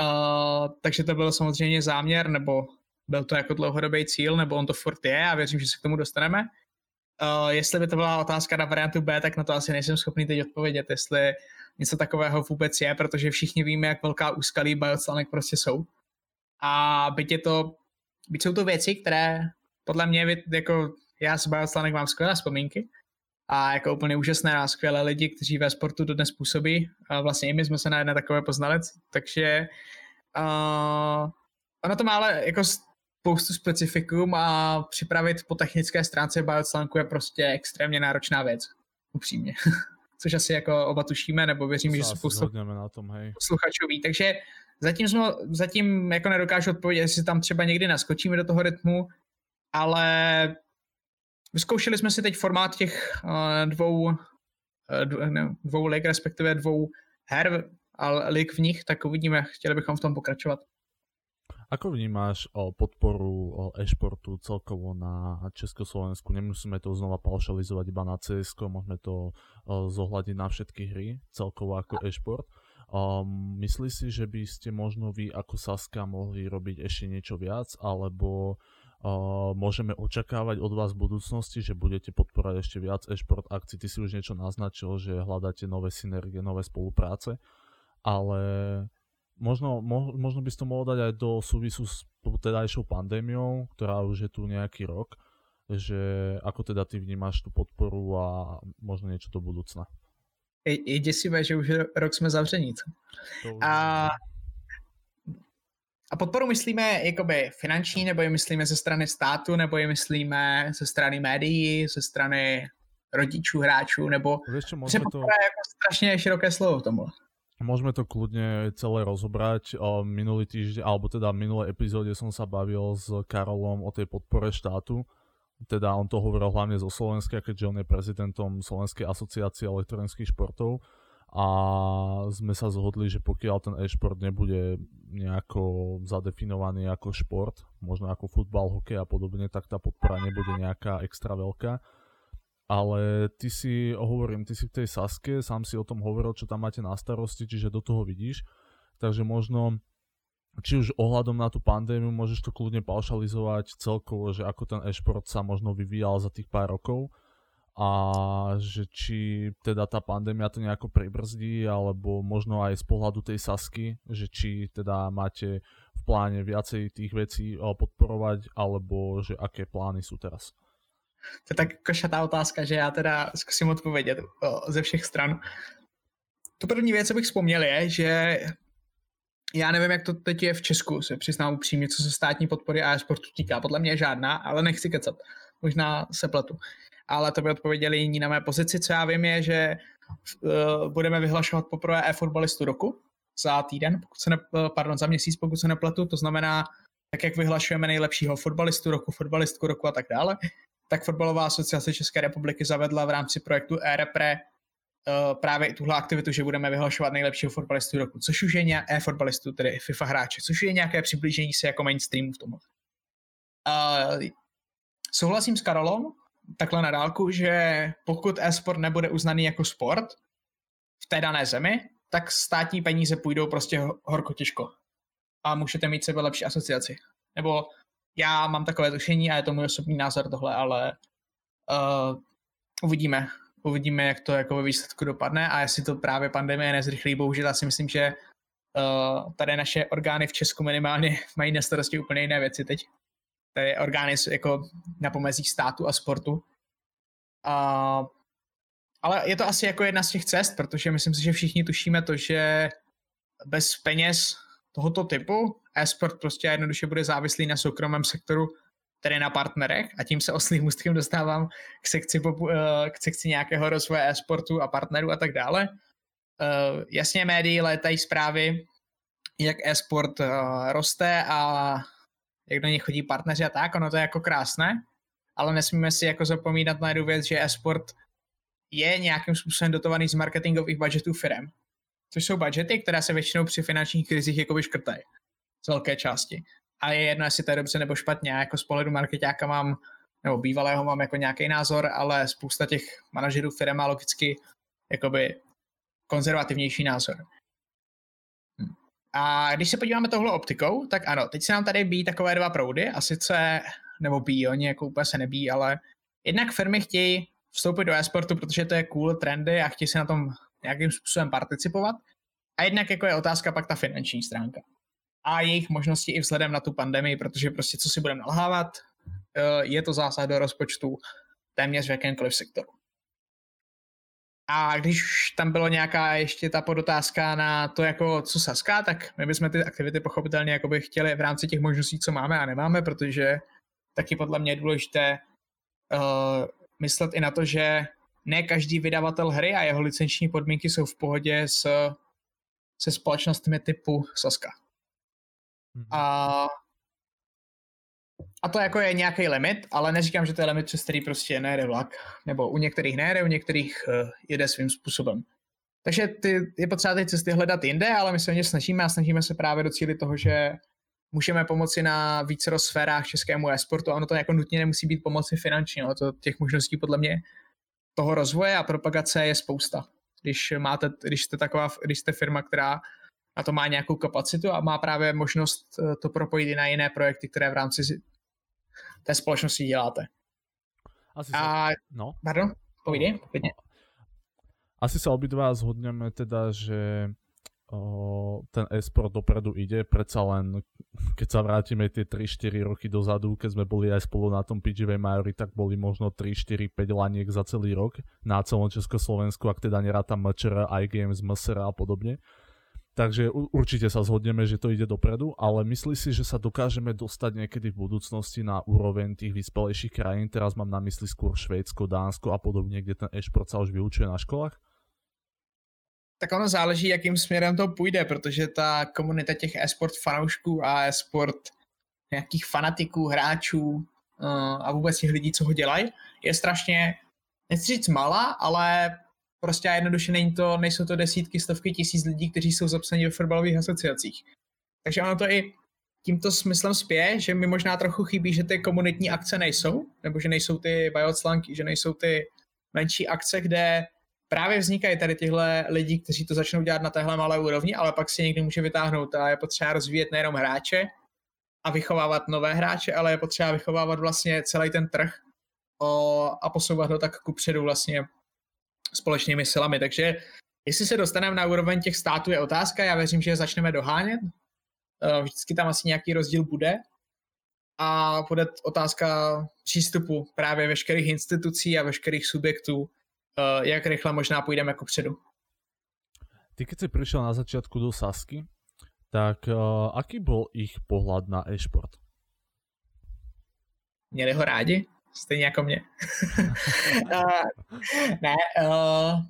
Uh, takže to byl samozřejmě záměr, nebo byl to jako dlouhodobý cíl, nebo on to furt je a věřím, že se k tomu dostaneme. Uh, jestli by to byla otázka na variantu B, tak na to asi nejsem schopný teď odpovědět, jestli něco takového vůbec je, protože všichni víme, jak velká úskalí bioslanek prostě jsou. A byť je to, byť jsou to věci, které podle mě, jako já s bioslanek mám skvělé vzpomínky a jako úplně úžasné a skvělé lidi, kteří ve sportu dodnes působí. A vlastně i my jsme se na jedné takové poznali, takže uh, ono to má ale jako spoustu specifikum a připravit po technické stránce bioslanku je prostě extrémně náročná věc, upřímně. Což asi jako oba tušíme, nebo věřím, že spoustu na tom, hej. posluchačů ví. Takže zatím, jsme, zatím jako nedokážu odpovědět, jestli tam třeba někdy naskočíme do toho rytmu, ale vyzkoušeli jsme si teď formát těch uh, dvou, uh, dvou lig, respektive dvou her a lig v nich, tak uvidíme, chtěli bychom v tom pokračovat. Ako vnímáš o podporu o e-športu celkovo na Československu? Nemusíme to znova paušalizovať iba na CS, môžeme to o, zohľadiť na všetky hry, celkovo ako e-šport. Um, myslíš si, že by ste možno vy ako Saska mohli robiť ešte niečo viac, alebo uh, môžeme očakávať od vás v budúcnosti, že budete podporať ešte viac e-šport akcií? Ty si už niečo naznačil, že hľadáte nové synergie, nové spolupráce, ale možno, mo, možno by si to mohol dať aj do súvisu s tedajšou pandémiou, ktorá už je tu nejaký rok, že ako teda ty vnímáš tú podporu a možno niečo do budúcna. Je, je děsivé, že už rok jsme zavření. A, a podporu myslíme jakoby finanční, nebo je myslíme ze strany státu, nebo je myslíme ze strany médií, ze strany rodičů, hráčů, nebo... Víš čo, to... je jako strašně široké slovo v tomhle. Môžeme to kľudne celé rozobrať. Minulý týždeň, alebo teda minulé epizóde som sa bavil s Karolom o tej podpore štátu. Teda on to hovoril hlavne zo Slovenska, keďže on je prezidentom Slovenskej asociácie elektronických športov a sme sa zhodli, že pokiaľ ten e-šport nebude nejako zadefinovaný ako šport, možno ako futbal, hokej a podobne, tak tá podpora nebude nejaká extra veľká ale ty si, hovorím, ty si v tej Saske, sám si o tom hovoril, čo tam máte na starosti, čiže do toho vidíš, takže možno či už ohľadom na tú pandémiu môžeš to kľudne paušalizovať celkovo, že ako ten e-šport sa možno vyvíjal za tých pár rokov a že či teda tá pandémia to nejako pribrzdí, alebo možno aj z pohľadu tej Sasky, že či teda máte v pláne viacej tých vecí podporovať, alebo že aké plány sú teraz. To je tak košatá otázka, že já teda zkusím odpovědět ze všech stran. To první věc, co bych vzpomněl, je, že já nevím, jak to teď je v Česku, se přiznám upřímně, co se státní podpory a sportu týká. Podle mě žádná, ale nechci kecat. Možná se pletu. Ale to by odpověděli jiní na mé pozici. Co já vím, je, že uh, budeme vyhlašovat poprvé e-fotbalistu roku za týden, pokud se ne, pardon, za měsíc, pokud se nepletu. To znamená, tak jak vyhlašujeme nejlepšího fotbalistu roku, fotbalistku roku a tak dále, tak Fotbalová asociace České republiky zavedla v rámci projektu e právě tuhle aktivitu, že budeme vyhlašovat nejlepšího fotbalistu roku, což už je nějaké eh, fotbalistu, tedy FIFA hráče, což je nějaké přiblížení se jako mainstreamu v tom. Uh, souhlasím s Karolou, takhle na dálku, že pokud e-sport nebude uznaný jako sport v té dané zemi, tak státní peníze půjdou prostě horko těžko. A můžete mít sebe lepší asociaci. Nebo já mám takové tušení a je to můj osobní názor tohle, ale uh, uvidíme. Uvidíme, jak to jako ve výsledku dopadne a jestli to právě pandemie nezrychlí. Bohužel já si myslím, že uh, tady naše orgány v Česku minimálně mají na starosti úplně jiné věci teď. Tady orgány jsou jako na pomezí státu a sportu. Uh, ale je to asi jako jedna z těch cest, protože myslím si, že všichni tušíme to, že bez peněz tohoto typu e-sport prostě jednoduše bude závislý na soukromém sektoru, tedy na partnerech. A tím se oslým ústkem dostávám k sekci, eh, k sekci nějakého rozvoje e-sportu a partnerů a tak dále. Uh, jasně médii létají zprávy, jak e-sport uh, roste a jak do něj chodí partneři a tak, ono to je jako krásné, ale nesmíme si jako zapomínat na jednu věc, že e-sport je nějakým způsobem dotovaný z marketingových budgetů firm, což jsou budgety, které se většinou při finančních krizích jakoby škrtají z velké části. A je jedno, jestli to je dobře nebo špatně. Já jako z pohledu marketáka mám, nebo bývalého mám jako nějaký názor, ale spousta těch manažerů firm má logicky jakoby konzervativnější názor. Hm. A když se podíváme tohle optikou, tak ano, teď se nám tady bíjí takové dva proudy, a sice, nebo bíjí, oni jako úplně se nebíjí, ale jednak firmy chtějí vstoupit do e-sportu, protože to je cool, trendy a chtějí se na tom nějakým způsobem participovat. A jednak jako je otázka pak ta finanční stránka. A jejich možnosti i vzhledem na tu pandemii, protože prostě co si budeme nalhávat, eh, je to zásah do rozpočtu téměř v jakémkoliv sektoru. A když tam bylo nějaká ještě ta podotázka na to, jako co Saska, tak my bychom ty aktivity pochopitelně jako by chtěli v rámci těch možností, co máme a nemáme, protože taky podle mě je důležité uh, myslet i na to, že ne každý vydavatel hry a jeho licenční podmínky jsou v pohodě s, se společnostmi typu Saska. Mm-hmm. A, a to jako je nějaký limit, ale neříkám, že to je limit, přes který prostě nejede vlak. Nebo u některých nejede, u některých uh, jede svým způsobem. Takže ty, je potřeba ty cesty hledat jinde, ale my se o ně snažíme a snažíme se právě docílit toho, že můžeme pomoci na více sférách českému e-sportu ono to jako nutně nemusí být pomoci finanční, no, to těch možností podle mě toho rozvoje a propagace je spousta. Když, máte, když jste taková, když jste firma, která na to má nějakou kapacitu a má právě možnost eh, to propojit i na jiné projekty, které v rámci té společnosti děláte. Asi a, sa... no. Pardon, povídej, povídej. Asi sa obidva zhodneme teda, že o, ten e-sport dopredu ide, predsa len keď sa vrátime tie 3-4 roky dozadu, keď sme boli aj spolu na tom PGV Majori, tak boli možno 3-4-5 laniek za celý rok na celom Československu, ak teda nerátam MČR, iGames, MSR a podobne. Takže určite sa zhodneme, že to ide dopredu, ale myslí si, že sa dokážeme dostať niekedy v budúcnosti na úroveň tých vyspelejších krajín, teraz mám na mysli skôr Švédsko, Dánsko a podobne, kde ten e-sport sa už vyučuje na školách? tak ono záleží, jakým směrem to půjde, protože ta komunita těch e-sport fanoušků a e-sport nějakých fanatiků, hráčů uh, a vůbec těch lidí, co ho dělají, je strašně, nechci říct malá, ale prostě jednoduše není to, nejsou to desítky, stovky tisíc lidí, kteří jsou zapsaní ve fotbalových asociacích. Takže ono to i tímto smyslem spěje, že mi možná trochu chybí, že ty komunitní akce nejsou, nebo že nejsou ty biotslanky, že nejsou ty menší akce, kde právě vznikají tady tyhle lidi, kteří to začnou dělat na téhle malé úrovni, ale pak si někdy může vytáhnout a je potřeba rozvíjet nejenom hráče a vychovávat nové hráče, ale je potřeba vychovávat vlastně celý ten trh a posouvat ho tak kupředu vlastně společnými silami. Takže jestli se dostaneme na úroveň těch států je otázka, já věřím, že je začneme dohánět. E, vždycky tam asi nějaký rozdíl bude. A bude otázka přístupu právě veškerých institucí a veškerých subjektů uh, jak rychle možná půjdeme jako předu. Ty keď si prišiel na začiatku do Sasky, tak uh, aký byl ich pohled na e-sport? Měli ho rádi? Stejně jako mě. uh, ne, uh,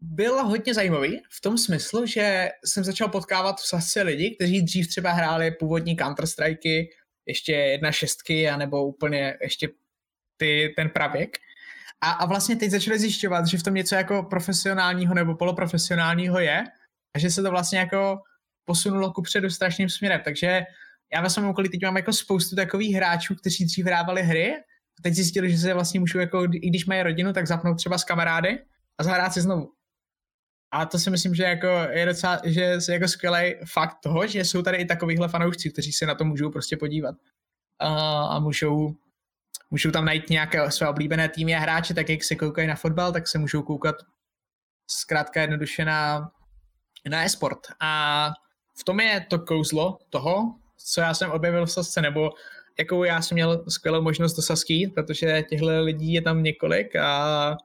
byl hodně zajímavý v tom smyslu, že jsem začal potkávat v Sasce lidi, kteří dřív třeba hráli původní Counter-Strikey, ještě jedna šestky, anebo úplně ještě ty, ten pravěk A, a vlastně teď začali zjišťovat, že v tom něco jako profesionálního nebo poloprofesionálního je a že se to vlastně jako posunulo ku předu strašným směrem. Takže já ve svém okolí teď mám jako spoustu takových hráčů, kteří dřív hrávali hry a teď zjistili, že se vlastně můžou jako, i když mají rodinu, tak zapnout třeba s kamarády a zahrát si znovu. A to si myslím, že jako je docela, že je jako skvělý fakt toho, že jsou tady i takovýhle fanoušci, kteří se na to můžou prostě podívat. A, a můžou, můžou tam najít nějaké své oblíbené týmy a hráče, tak jak se koukají na fotbal, tak se můžou koukat zkrátka jednoduše na, na e-sport. A v tom je to kouzlo toho, co já jsem objevil v Sasce, nebo jakou já jsem měl skvělou možnost do Sasky, protože těchto lidí je tam několik a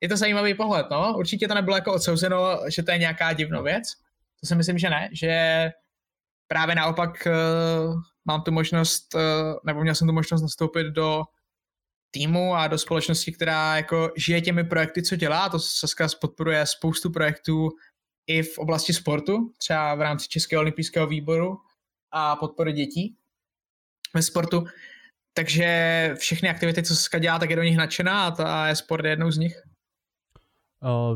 je to zajímavý pohled, no. Určitě to nebylo jako odsouzeno, že to je nějaká divná věc. To si myslím, že ne, že právě naopak uh, mám tu možnost, uh, nebo měl jsem tu možnost nastoupit do týmu a do společnosti, která jako žije těmi projekty, co dělá. To Saska podporuje spoustu projektů i v oblasti sportu, třeba v rámci Českého olympijského výboru a podpory dětí ve sportu. Takže všechny aktivity, co Saska dělá, tak je do nich nadšená a ta sport je jednou z nich.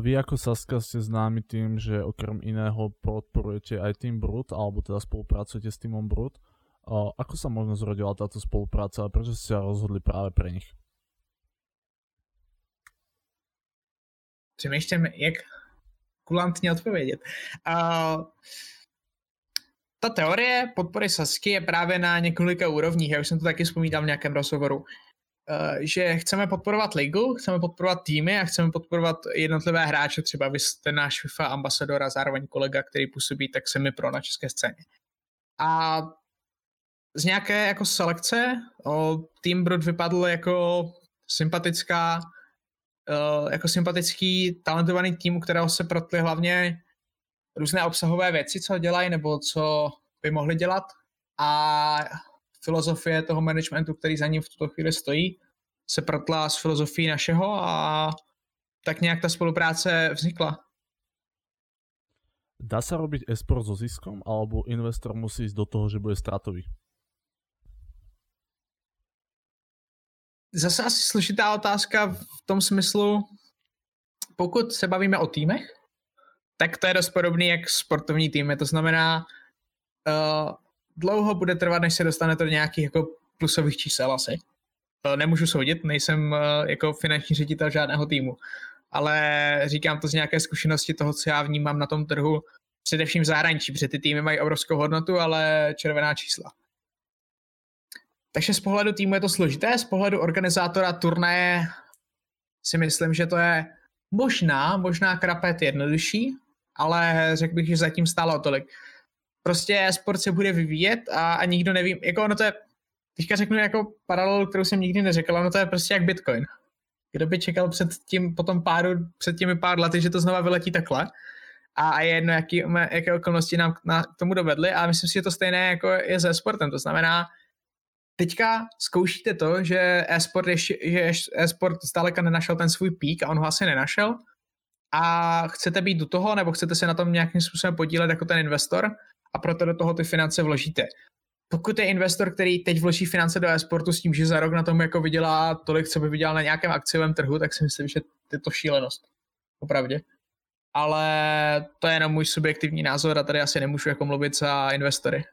Vy ako Saska ste známi tým, že okrem iného podporujete aj tým Brut, alebo teda spolupracujete s týmom Brut. Ako sa možno zrodila táto spolupráca a prečo ste sa rozhodli práve pre nich? Přemýšlím, jak kulantně odpovědět. Uh, ta teorie podpory Sasky je právě na několika úrovních, já už jsem to taky vzpomínal v nějakém rozhovoru. Eh, že chceme podporovat ligu, chceme podporovat týmy a chceme podporovat jednotlivé hráče, třeba vy jste náš FIFA ambasador a zároveň kolega, který působí tak se mi pro na české scéně. A z nějaké jako selekce o, Team vypadl jako sympatická, o, jako sympatický, talentovaný tým, u kterého se protly hlavně různé obsahové věci, co dělají nebo co by mohli dělat. A filozofie toho managementu, který za ním v tuto chvíli stojí, se protla s filozofií našeho a tak nějak ta spolupráce vznikla. Dá se robiť esport so ziskom, alebo investor musí ísť do toho, že bude stratový? Zase asi složitá otázka v tom smyslu, pokud se bavíme o týmech, tak to je dost podobný jak sportovní týmy. To znamená, uh, dlouho bude trvat, než se dostane to do nějakých jako plusových čísel asi. To nemůžu soudit, nejsem uh, jako finanční ředitel žádného týmu, ale říkám to z nějaké zkušenosti toho, co já vnímám na tom trhu, především v zahraničí, protože ty týmy mají obrovskou hodnotu, ale červená čísla. Takže z pohledu týmu je to složité, z pohledu organizátora turnaje si myslím, že to je možná, možná krapet jednodušší, ale řekl bych, že zatím stálo o tolik. Prostě sport se bude vyvíjet a, a nikdo neví, jako ono to je, teďka řeknu jako paralelu, kterou jsem nikdy neřekl, ono to je prostě jak Bitcoin. Kdo by čekal před tím, potom páru, před těmi pár lety, že to znova vyletí takhle? A, a je jedno, jaký, jaké okolnosti nám na, k tomu dovedly a myslím si, že to stejné jako je se sportem, to znamená, teďka zkoušíte to, že e-sport, ještě, že e-sport zdaleka nenašel ten svůj pík a on ho asi nenašel a chcete být do toho, nebo chcete se na tom nějakým způsobem podílet jako ten investor, a proto do toho ty finance vložíte. Pokud je investor, který teď vloží finance do e-sportu s tím, že za rok na tom jako vydělá tolik, co by vydělal na nějakém akciovém trhu, tak si myslím, že je to šílenost. Opravdě. Ale to je jenom můj subjektivní názor a tady asi nemůžu jako mluvit za investory.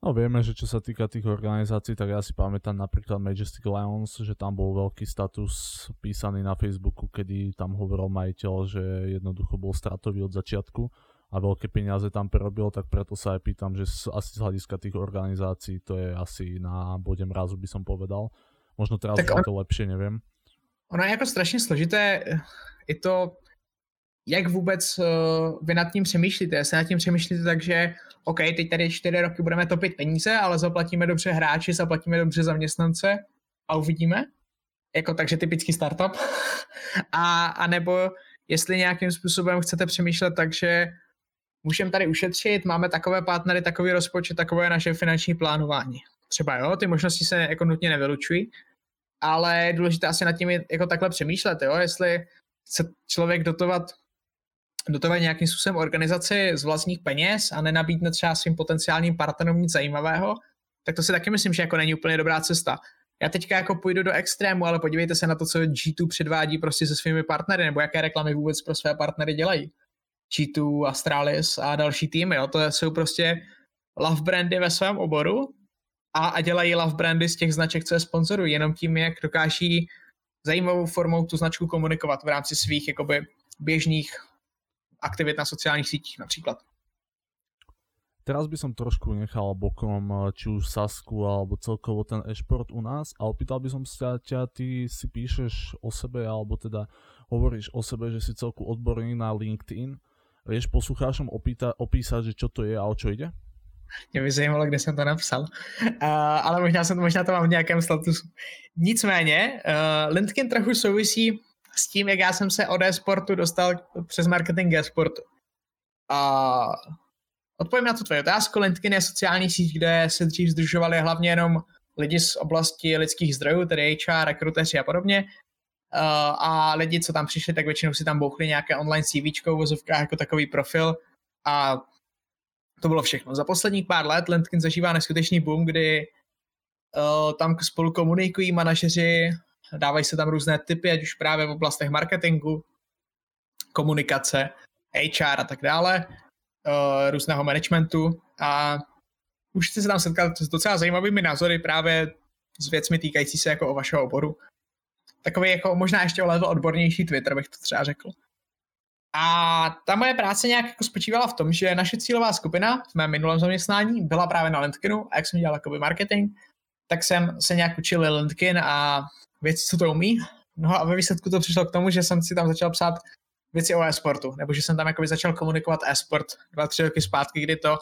No vieme, že čo sa týka tých organizácií, tak ja si pamätám napríklad Majestic Lions, že tam bol veľký status písaný na Facebooku, kedy tam hovoril majiteľ, že jednoducho bol stratový od začiatku a veľké peniaze tam prerobil, tak preto sa aj pýtam, že asi z hľadiska tých organizácií to je asi na bode mrazu by som povedal. Možno teraz tak on, to lepšie, nevím. Ono je jako strašně složité, je to, jak vůbec uh, vy nad tím přemýšlíte. Se nad tím přemýšlíte tak, že OK, teď tady čtyři roky budeme topit peníze, ale zaplatíme dobře hráči, zaplatíme dobře zaměstnance a uvidíme. Jako takže typický startup. a, a nebo jestli nějakým způsobem chcete přemýšlet tak, že můžeme tady ušetřit, máme takové partnery, takový rozpočet, takové naše finanční plánování. Třeba jo, ty možnosti se jako nutně nevylučují, ale je důležité asi nad tím jako takhle přemýšlet, jo, jestli chce člověk dotovat dotovat nějakým způsobem organizaci z vlastních peněz a nenabídne třeba svým potenciálním partnerům nic zajímavého, tak to si taky myslím, že jako není úplně dobrá cesta. Já teďka jako půjdu do extrému, ale podívejte se na to, co G2 předvádí prostě se svými partnery, nebo jaké reklamy vůbec pro své partnery dělají. G2, Astralis a další týmy, jo. to jsou prostě love brandy ve svém oboru a, a dělají love brandy z těch značek, co je sponsorují, jenom tím, jak dokáží zajímavou formou tu značku komunikovat v rámci svých jakoby běžných aktivit na sociálních sítích například. Teraz by som trošku nechal bokom eh, či už Sasku alebo celkovo ten e-šport u nás a opýtal by som sa ťa, ty si píšeš o sebe alebo teda hovoríš o sebe, že si celku odborný na LinkedIn. Vieš poslucháčom opýta, opísať, že čo to je a o čo ide? Mě by zajímalo, kde jsem to napsal. Uh, ale možná, jsem, možná to mám v nějakém statusu. Nicméně, uh, LinkedIn trochu souvisí s tím, jak já jsem se od e-sportu dostal přes marketing e-sportu. Uh, odpovím na tu tvoji otázku. LinkedIn je sociální síť, kde se dřív združovali hlavně jenom lidi z oblasti lidských zdrojů, tedy HR, rekruteři a podobně. A lidi, co tam přišli, tak většinou si tam bouchli nějaké online CV vozovkách jako takový profil a to bylo všechno. Za posledních pár let LinkedIn zažívá neskutečný boom, kdy uh, tam spolu komunikují manažeři, dávají se tam různé typy, ať už právě v oblastech marketingu, komunikace, HR a tak dále, uh, různého managementu a už jste se tam setkat s docela zajímavými názory právě s věcmi týkající se jako o vašeho oboru. Takový jako možná ještě o level odbornější Twitter bych to třeba řekl. A ta moje práce nějak jako spočívala v tom, že naše cílová skupina v mém minulém zaměstnání byla právě na LinkedInu a jak jsem dělal jakoby marketing, tak jsem se nějak učil LinkedIn a věci, co to umí. No a ve výsledku to přišlo k tomu, že jsem si tam začal psát věci o e-sportu, nebo že jsem tam jakoby začal komunikovat e-sport dva, tři roky zpátky, kdy to,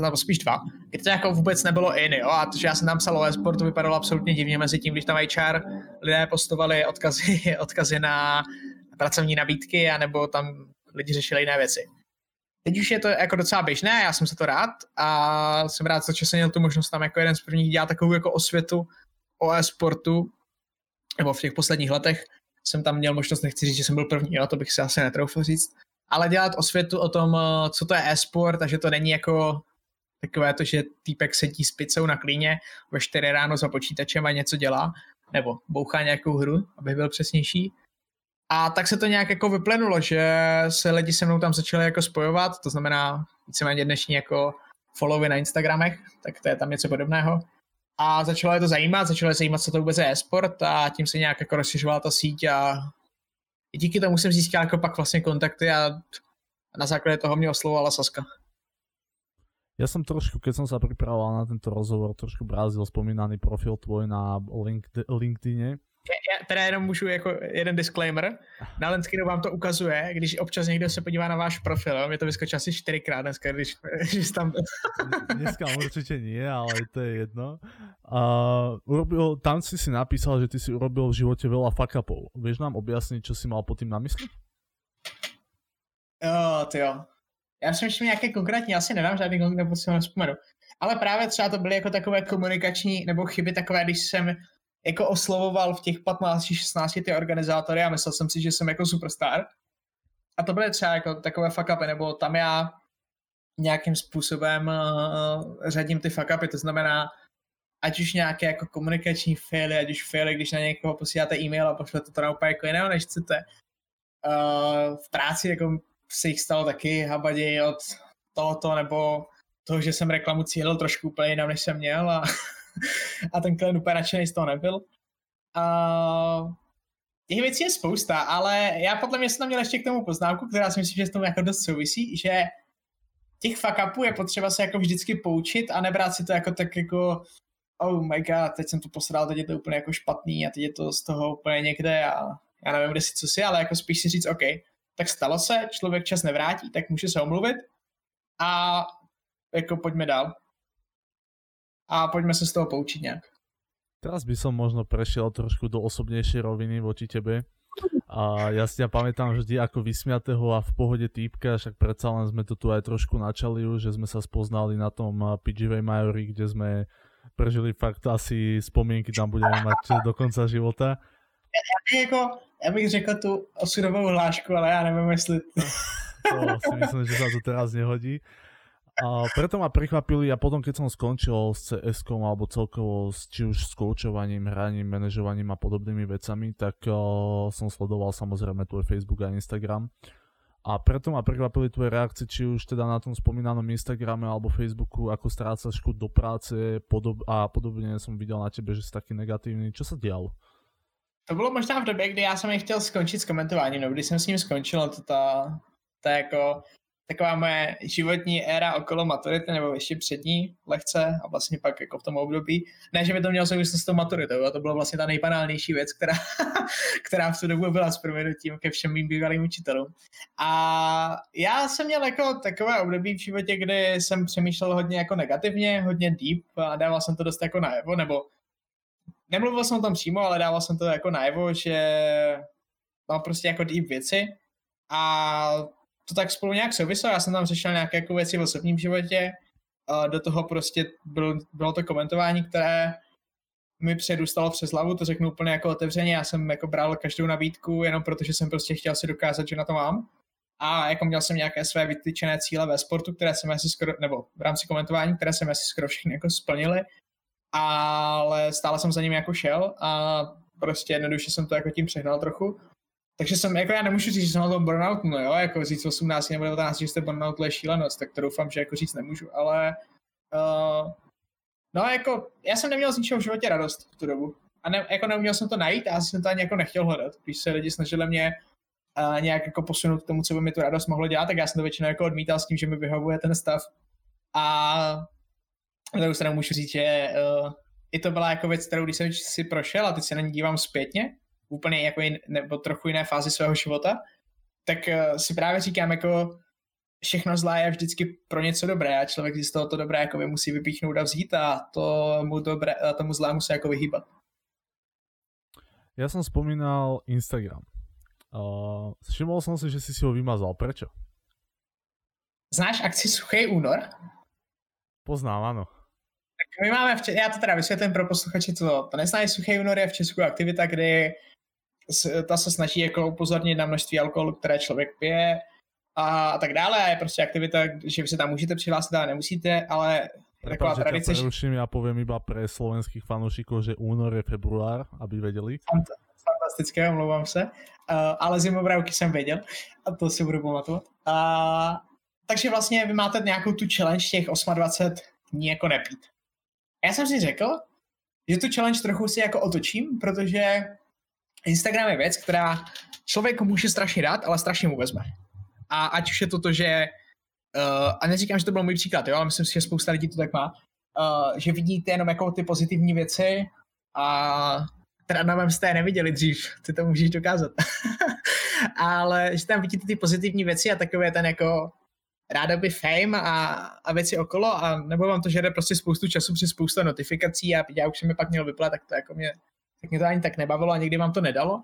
nebo spíš dva, kdy to jako vůbec nebylo in, jo, a to, že já jsem tam psal o e-sportu, vypadalo absolutně divně mezi tím, když tam HR lidé postovali odkazy, odkazy na pracovní nabídky, anebo tam lidi řešili jiné věci. Teď už je to jako docela běžné, já jsem se to rád a jsem rád, že jsem měl tu možnost tam jako jeden z prvních dělat takovou jako osvětu o e-sportu, nebo v těch posledních letech jsem tam měl možnost, nechci říct, že jsem byl první, jo, to bych si asi netroufl říct, ale dělat osvětu o tom, co to je e-sport a že to není jako takové to, že týpek sedí s pizzou na klíně ve 4 ráno za počítačem a něco dělá, nebo bouchá nějakou hru, aby byl přesnější, a tak se to nějak jako vyplenulo, že se lidi se mnou tam začali jako spojovat, to znamená víceméně dnešní jako followy na Instagramech, tak to je tam něco podobného. A začalo je to zajímat, začalo je zajímat, co to vůbec je e-sport a tím se nějak jako rozšiřovala ta síť a díky tomu jsem získal jako pak vlastně kontakty a na základě toho mě oslovovala Saska. Ja som trošku, keď som sa pripravoval na tento rozhovor, trošku brázil spomínaný profil tvoj na LinkedIne já teda jenom můžu jako jeden disclaimer. Na Lenskinu vám to ukazuje, když občas někdo se podívá na váš profil, mě to vyskočí asi čtyřikrát dneska, když, když tam... Dneska určitě nie, ale to je jedno. A urobil, tam si si napísal, že ty si urobil v životě veľa fuck upov. Vieš nám objasnit, čo si mal pod tím na mysli? Jo, ty jo. Já jsem ještě nějaké konkrétní, asi nedám žádný konkrétní, nebo si ho nespomenu. Ale právě třeba to byly jako takové komunikační nebo chyby takové, když jsem jako oslovoval v těch 15-16 ty organizátory a myslel jsem si, že jsem jako superstar. A to byly třeba jako takové fuck upy, nebo tam já nějakým způsobem uh, řadím ty fuck upy, to znamená, ať už nějaké jako komunikační faily, ať už faily, když na někoho posíláte e-mail a pošlete to na úplně jako jiného, než chcete. Uh, v práci jako se jich stalo taky habaději od tohoto, nebo toho, že jsem reklamu cílil trošku úplně jinam, než jsem měl a a ten klient úplně nadšený z toho nebyl. Uh, těch věcí je spousta, ale já podle mě jsem tam měl ještě k tomu poznámku, která si myslím, že s tomu jako dost souvisí, že těch fuck je potřeba se jako vždycky poučit a nebrát si to jako tak jako oh my god, teď jsem to posral, teď je to úplně jako špatný a teď je to z toho úplně někde a já nevím, kde si co si, ale jako spíš si říct, OK, tak stalo se, člověk čas nevrátí, tak může se omluvit a jako pojďme dál a pojďme se z toho poučit nějak. Teraz by som možno prešiel trošku do osobnejšej roviny voči tebe. A ja si ťa pamätám vždy ako vysmiatého a v pohode týpka, však predsa len sme to tu aj trošku načali už, že sme sa spoznali na tom PGV Majori, kde sme prežili fakt asi spomienky tam budeme mať do konca života. Ja, jako, ja bych řekl tu osudovou hlášku, ale ja neviem, jestli... To si myslím, že sa to teraz nehodí. A preto ma prekvapili a potom keď som skončil s cs alebo celkovo s, či už s koučovaním, hraním, manažovaním a podobnými vecami, tak uh, som sledoval samozrejme tvoj Facebook a Instagram. A preto ma prekvapili tvoje reakcie, či už teda na tom spomínanom Instagrame alebo Facebooku, ako strácaš chuť do práce podob- a podobne som videl na tebe, že si taký negatívny. Čo sa dialo? To bylo možná v době, kdy já jsem chtěl skončit s komentováním, no, když jsem s ním skončil, to ta, ta jako taková moje životní éra okolo maturity, nebo ještě před ní lehce a vlastně pak jako v tom období. Ne, že by to mělo souvislost s tou maturitou, a to byla vlastně ta nejbanálnější věc, která, která v tu dobu byla s proměnutím ke všem mým bývalým učitelům. A já jsem měl jako takové období v životě, kdy jsem přemýšlel hodně jako negativně, hodně deep a dával jsem to dost jako najevo, nebo nemluvil jsem o tom přímo, ale dával jsem to jako najevo, že mám prostě jako deep věci a to tak spolu nějak souviselo, já jsem tam řešil nějaké jako věci v osobním životě, do toho prostě byl, bylo to komentování, které mi předůstalo přes hlavu, to řeknu úplně jako otevřeně, já jsem jako bral každou nabídku jenom protože jsem prostě chtěl si dokázat, že na to mám. A jako měl jsem nějaké své vytyčené cíle ve sportu, které jsem asi skoro, nebo v rámci komentování, které jsem asi skoro všechny jako splnili, ale stále jsem za ním jako šel a prostě jednoduše jsem to jako tím přehnal trochu. Takže jsem, jako já nemůžu říct, že jsem na tom burnout, no jo, jako říct 18 nebo 19, že jste burnout, je šílenost, tak to doufám, že jako říct nemůžu, ale uh, no jako, já jsem neměl z ničeho v životě radost v tu dobu. A ne, jako neuměl jsem to najít a jsem to ani jako nechtěl hledat. Když se lidi snažili mě uh, nějak jako posunout k tomu, co by mi tu radost mohlo dělat, tak já jsem to většinou jako odmítal s tím, že mi vyhovuje ten stav. A na druhou stranu můžu říct, že uh, i to byla jako věc, kterou když jsem si prošel a teď se na ní dívám zpětně, úplně jako jin, nebo trochu jiné fázi svého života, tak uh, si právě říkám jako všechno zlé je vždycky pro něco dobré a člověk si z toho to dobré jako musí vypíchnout a vzít a tomu, dobré, a tomu zlému se jako vyhýbat. Já jsem vzpomínal Instagram. Uh, všiml jsem si, že jsi si ho vymazal. Prečo? Znáš akci Suchý únor? Poznám, ano. Tak my máme, v Č- já to teda vysvětlím pro posluchače, co to neznají, Suchý únor je v Česku aktivita, kdy ta se snaží jako upozornit na množství alkoholu, které člověk pije a tak dále. A je prostě aktivita, že vy se tam můžete přihlásit, ale nemusíte, ale taková tradice. Preruším, já povím iba pre slovenských fanoušiků, že únor je február, aby věděli. Fantastické, omlouvám se. Uh, ale zimobravky jsem věděl a to si budu pamatovat. Uh, takže vlastně vy máte nějakou tu challenge těch 28 dní jako nepít. Já jsem si řekl, že tu challenge trochu si jako otočím, protože Instagram je věc, která člověk může strašně dát, ale strašně mu vezme. A ať už je to to, že, uh, a neříkám, že to byl můj příklad, jo, ale myslím si, že spousta lidí to tak má, uh, že vidíte jenom jako ty pozitivní věci a teda na jste je neviděli dřív, ty to můžeš dokázat. ale že tam vidíte ty pozitivní věci a takové ten jako rádoby fame a, a věci okolo a nebo vám to žere prostě spoustu času při spousta notifikací a já už jsem mi pak měl vyplat, tak to jako mě tak mě to ani tak nebavilo a někdy vám to nedalo.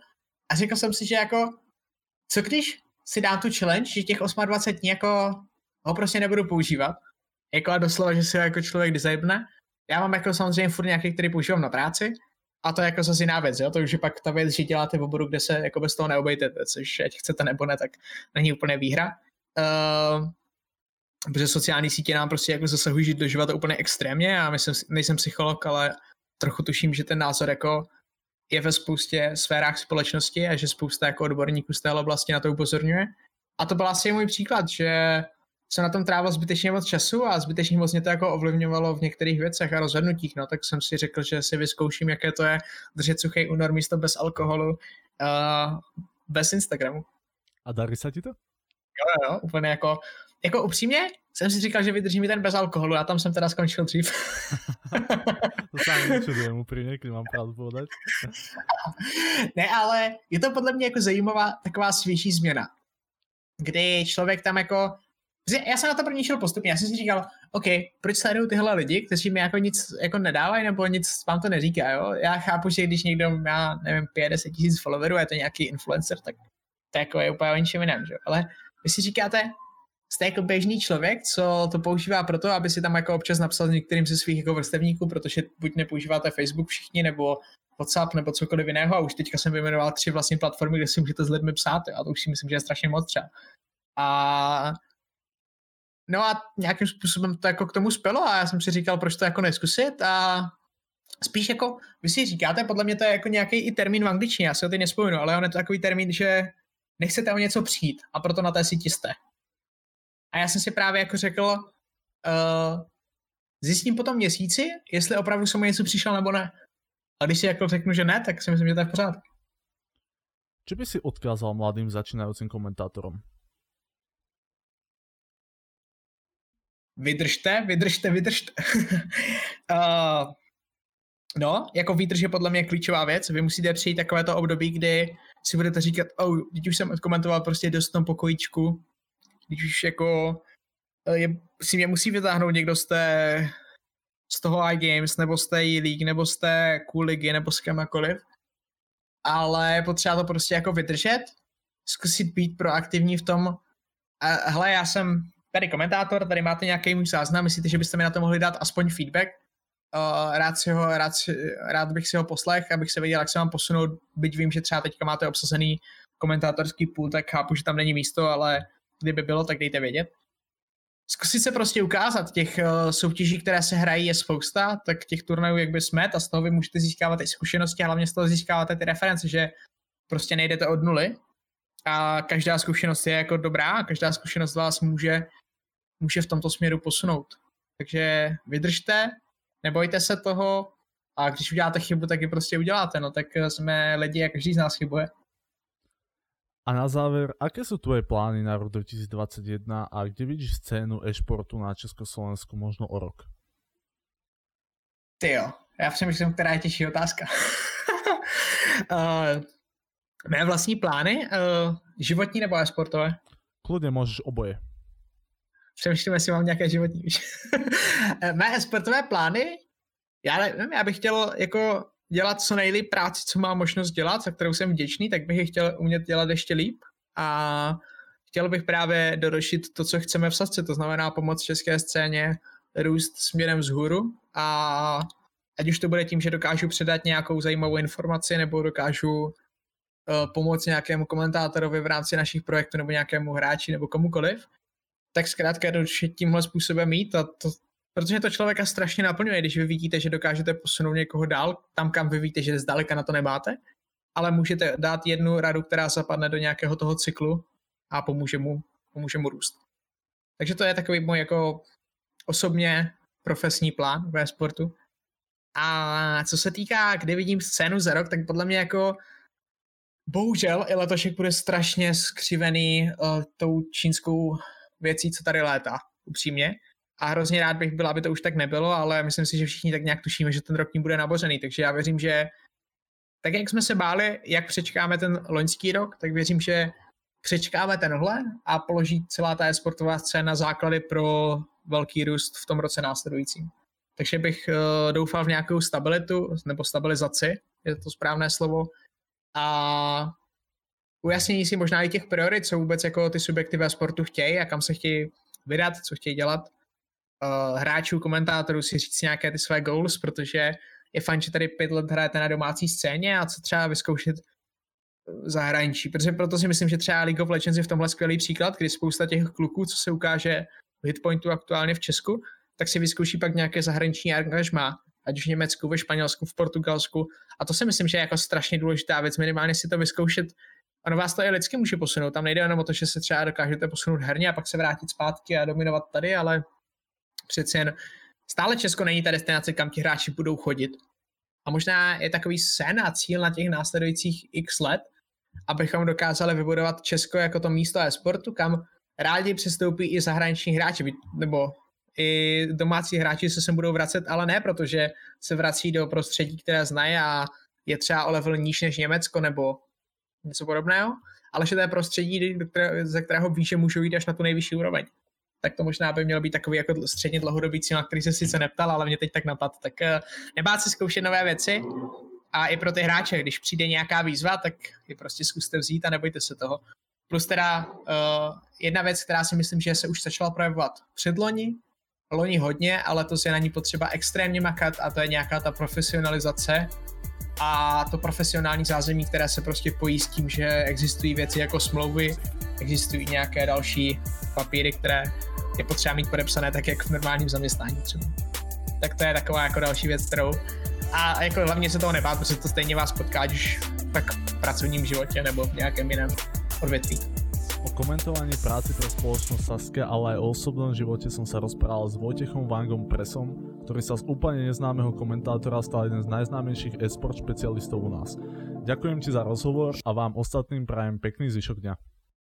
A řekl jsem si, že jako, co když si dám tu challenge, že těch 28 dní jako ho prostě nebudu používat, jako a doslova, že si ho jako člověk dizajbne. Já mám jako samozřejmě furt nějaký, který používám na práci, a to je jako zase jiná věc, jo? to už je pak ta věc, že děláte v oboru, kde se jako bez toho neobejdete, což ať chcete nebo ne, tak není úplně výhra. Uh, protože sociální sítě nám prostě jako zasahují do života úplně extrémně a myslím, nejsem psycholog, ale trochu tuším, že ten názor jako je ve spoustě sférách společnosti a že spousta jako odborníků z téhle oblasti na to upozorňuje. A to byl asi můj příklad, že jsem na tom trávil zbytečně moc času a zbytečně moc mě to jako ovlivňovalo v některých věcech a rozhodnutích, no tak jsem si řekl, že si vyzkouším, jaké to je držet suchý únor místo bez alkoholu uh, bez Instagramu. A darí se ti to? Jo, jo, úplně jako jako upřímně jsem si říkal, že vydrží mi ten bez alkoholu, já tam jsem teda skončil dřív. to ani nečudujem upřímně, když mám pravdu povedať. ne, ale je to podle mě jako zajímavá taková svěží změna, kdy člověk tam jako já jsem na to první šel postupně, já jsem si říkal, OK, proč sledují tyhle lidi, kteří mi jako nic jako nedávají nebo nic vám to neříká, jo? Já chápu, že když někdo má, nevím, 50 tisíc followerů a je to nějaký influencer, tak to jako je úplně o ničem jiném, že? Ale vy si říkáte, jste jako běžný člověk, co to používá proto, aby si tam jako občas napsal některým ze svých jako vrstevníků, protože buď nepoužíváte Facebook všichni, nebo WhatsApp, nebo cokoliv jiného a už teďka jsem vyjmenoval tři vlastně platformy, kde si můžete s lidmi psát a to už si myslím, že je strašně moc třeba. A No a nějakým způsobem to jako k tomu spělo a já jsem si říkal, proč to jako neskusit a spíš jako, vy si říkáte, podle mě to je jako nějaký i termín v angličtině, já si ho teď nespomenu, ale on je to takový termín, že nechcete o něco přijít a proto na té síti jste. A já jsem si právě jako řekl, uh, zjistím po tom měsíci, jestli opravdu jsem něco přišel nebo ne. A když si jako řeknu, že ne, tak si myslím, že to je v pořádku. Čo by si odkázal mladým začínajúcim komentátorom? Vydržte, vydržte, vydržte. uh, no, jako výdrž je podle mě klíčová věc. Vy musíte přijít takovéto období, kdy si budete říkat, oh, teď už jsem odkomentoval prostě dost v tom pokojíčku, když už jako eh, je, si mě musí vytáhnout někdo z té z toho iGames, nebo z té E-League, nebo z té Cool ligy, nebo z kemakoliv. Ale potřeba to prostě jako vydržet, zkusit být proaktivní v tom, a hele, já jsem tady komentátor, tady máte nějaký můj záznam, myslíte, že byste mi na to mohli dát aspoň feedback? Uh, rád, si ho, rád, si, rád bych si ho poslech, abych se věděl, jak se vám posunout, byť vím, že třeba teďka máte obsazený komentátorský půl, tak chápu, že tam není místo, ale kdyby bylo, tak dejte vědět. Zkusit se prostě ukázat, těch uh, soutěží, které se hrají, je spousta, tak těch turnajů jak by smet a z toho vy můžete získávat i zkušenosti a hlavně z toho získáváte ty reference, že prostě nejdete od nuly a každá zkušenost je jako dobrá a každá zkušenost vás může, může v tomto směru posunout. Takže vydržte, nebojte se toho a když uděláte chybu, tak ji prostě uděláte, no tak jsme lidi a každý z nás chybuje. A na záver, aké sú tvoje plány na rok 2021 a kde vidíš scénu e-športu na Československu možno o rok? Ty jo, já přemýšlím, která je těžší otázka. uh, mé vlastní plány, uh, životní nebo e-sportové? Kludně můžeš oboje. Přemýšlím, jestli mám nějaké životní. mé e-sportové plány, já nevím, já bych chtěl jako dělat co nejlíp práci, co mám možnost dělat, za kterou jsem vděčný, tak bych ji chtěl umět dělat ještě líp. A chtěl bych právě dorošit to, co chceme v Sasce, to znamená pomoct české scéně růst směrem vzhůru. A ať už to bude tím, že dokážu předat nějakou zajímavou informaci nebo dokážu uh, pomoct nějakému komentátorovi v rámci našich projektů nebo nějakému hráči nebo komukoliv, tak zkrátka jednoduše tímhle způsobem mít a to, protože to člověka strašně naplňuje, když vy vidíte, že dokážete posunout někoho dál, tam, kam vy víte, že zdaleka na to nemáte, ale můžete dát jednu radu, která zapadne do nějakého toho cyklu a pomůže mu, pomůže mu růst. Takže to je takový můj jako osobně profesní plán ve sportu. A co se týká, kde vidím scénu za rok, tak podle mě jako bohužel i letošek bude strašně skřivený uh, tou čínskou věcí, co tady létá, upřímně a hrozně rád bych byl, aby to už tak nebylo, ale myslím si, že všichni tak nějak tušíme, že ten rok tím bude nabořený, takže já věřím, že tak jak jsme se báli, jak přečkáme ten loňský rok, tak věřím, že přečkáme tenhle a položí celá ta sportová scéna základy pro velký růst v tom roce následujícím. Takže bych uh, doufal v nějakou stabilitu nebo stabilizaci, je to správné slovo, a ujasnění si možná i těch priorit, co vůbec jako ty subjekty ve sportu chtějí a kam se chtějí vydat, co chtějí dělat uh, hráčů, komentátorů si říct nějaké ty své goals, protože je fajn, že tady pět let hrajete na domácí scéně a co třeba vyzkoušet zahraničí, protože proto si myslím, že třeba League of Legends je v tomhle skvělý příklad, kdy spousta těch kluků, co se ukáže v Hitpointu aktuálně v Česku, tak si vyzkouší pak nějaké zahraniční angažmá, ať už v Německu, ve Španělsku, v Portugalsku. A to si myslím, že je jako strašně důležitá věc, minimálně si to vyzkoušet. Ono vás to i lidsky může posunout. Tam nejde jenom o to, že se třeba dokážete posunout herně a pak se vrátit zpátky a dominovat tady, ale přeci jen stále Česko není ta destinace, kam ti hráči budou chodit. A možná je takový sen a cíl na těch následujících x let, abychom dokázali vybudovat Česko jako to místo e-sportu, kam rádi přistoupí i zahraniční hráči, nebo i domácí hráči se sem budou vracet, ale ne protože se vrací do prostředí, které znají a je třeba o level níž než Německo nebo něco podobného, ale že to je prostředí, ze kterého ví, že můžou jít až na tu nejvyšší úroveň tak to možná by měl být takový jako středně dlouhodobý cíl, na který se sice neptal, ale mě teď tak napad. Tak uh, nebát se zkoušet nové věci a i pro ty hráče, když přijde nějaká výzva, tak je prostě zkuste vzít a nebojte se toho. Plus teda uh, jedna věc, která si myslím, že se už začala projevovat předloni, loni hodně, ale to je na ní potřeba extrémně makat a to je nějaká ta profesionalizace a to profesionální zázemí, které se prostě pojí s tím, že existují věci jako smlouvy, existují nějaké další papíry, které je potřeba mít podepsané tak, jak v normálním zaměstnání třeba. Tak to je taková jako další věc, kterou a jako hlavně se toho nebát, protože to stejně vás potká, už tak v pracovním životě nebo v nějakém jiném odvětví. O komentovaní práci pre spoločnosť Saskia, ale aj o osobnom živote som sa rozprával s Vojtechom Vangom Presom, ktorý sa z úplne neznámeho komentátora stal jeden z najznámejších e-sport špecialistov u nás. Ďakujem ti za rozhovor a vám ostatným prajem pekný zvyšok dňa.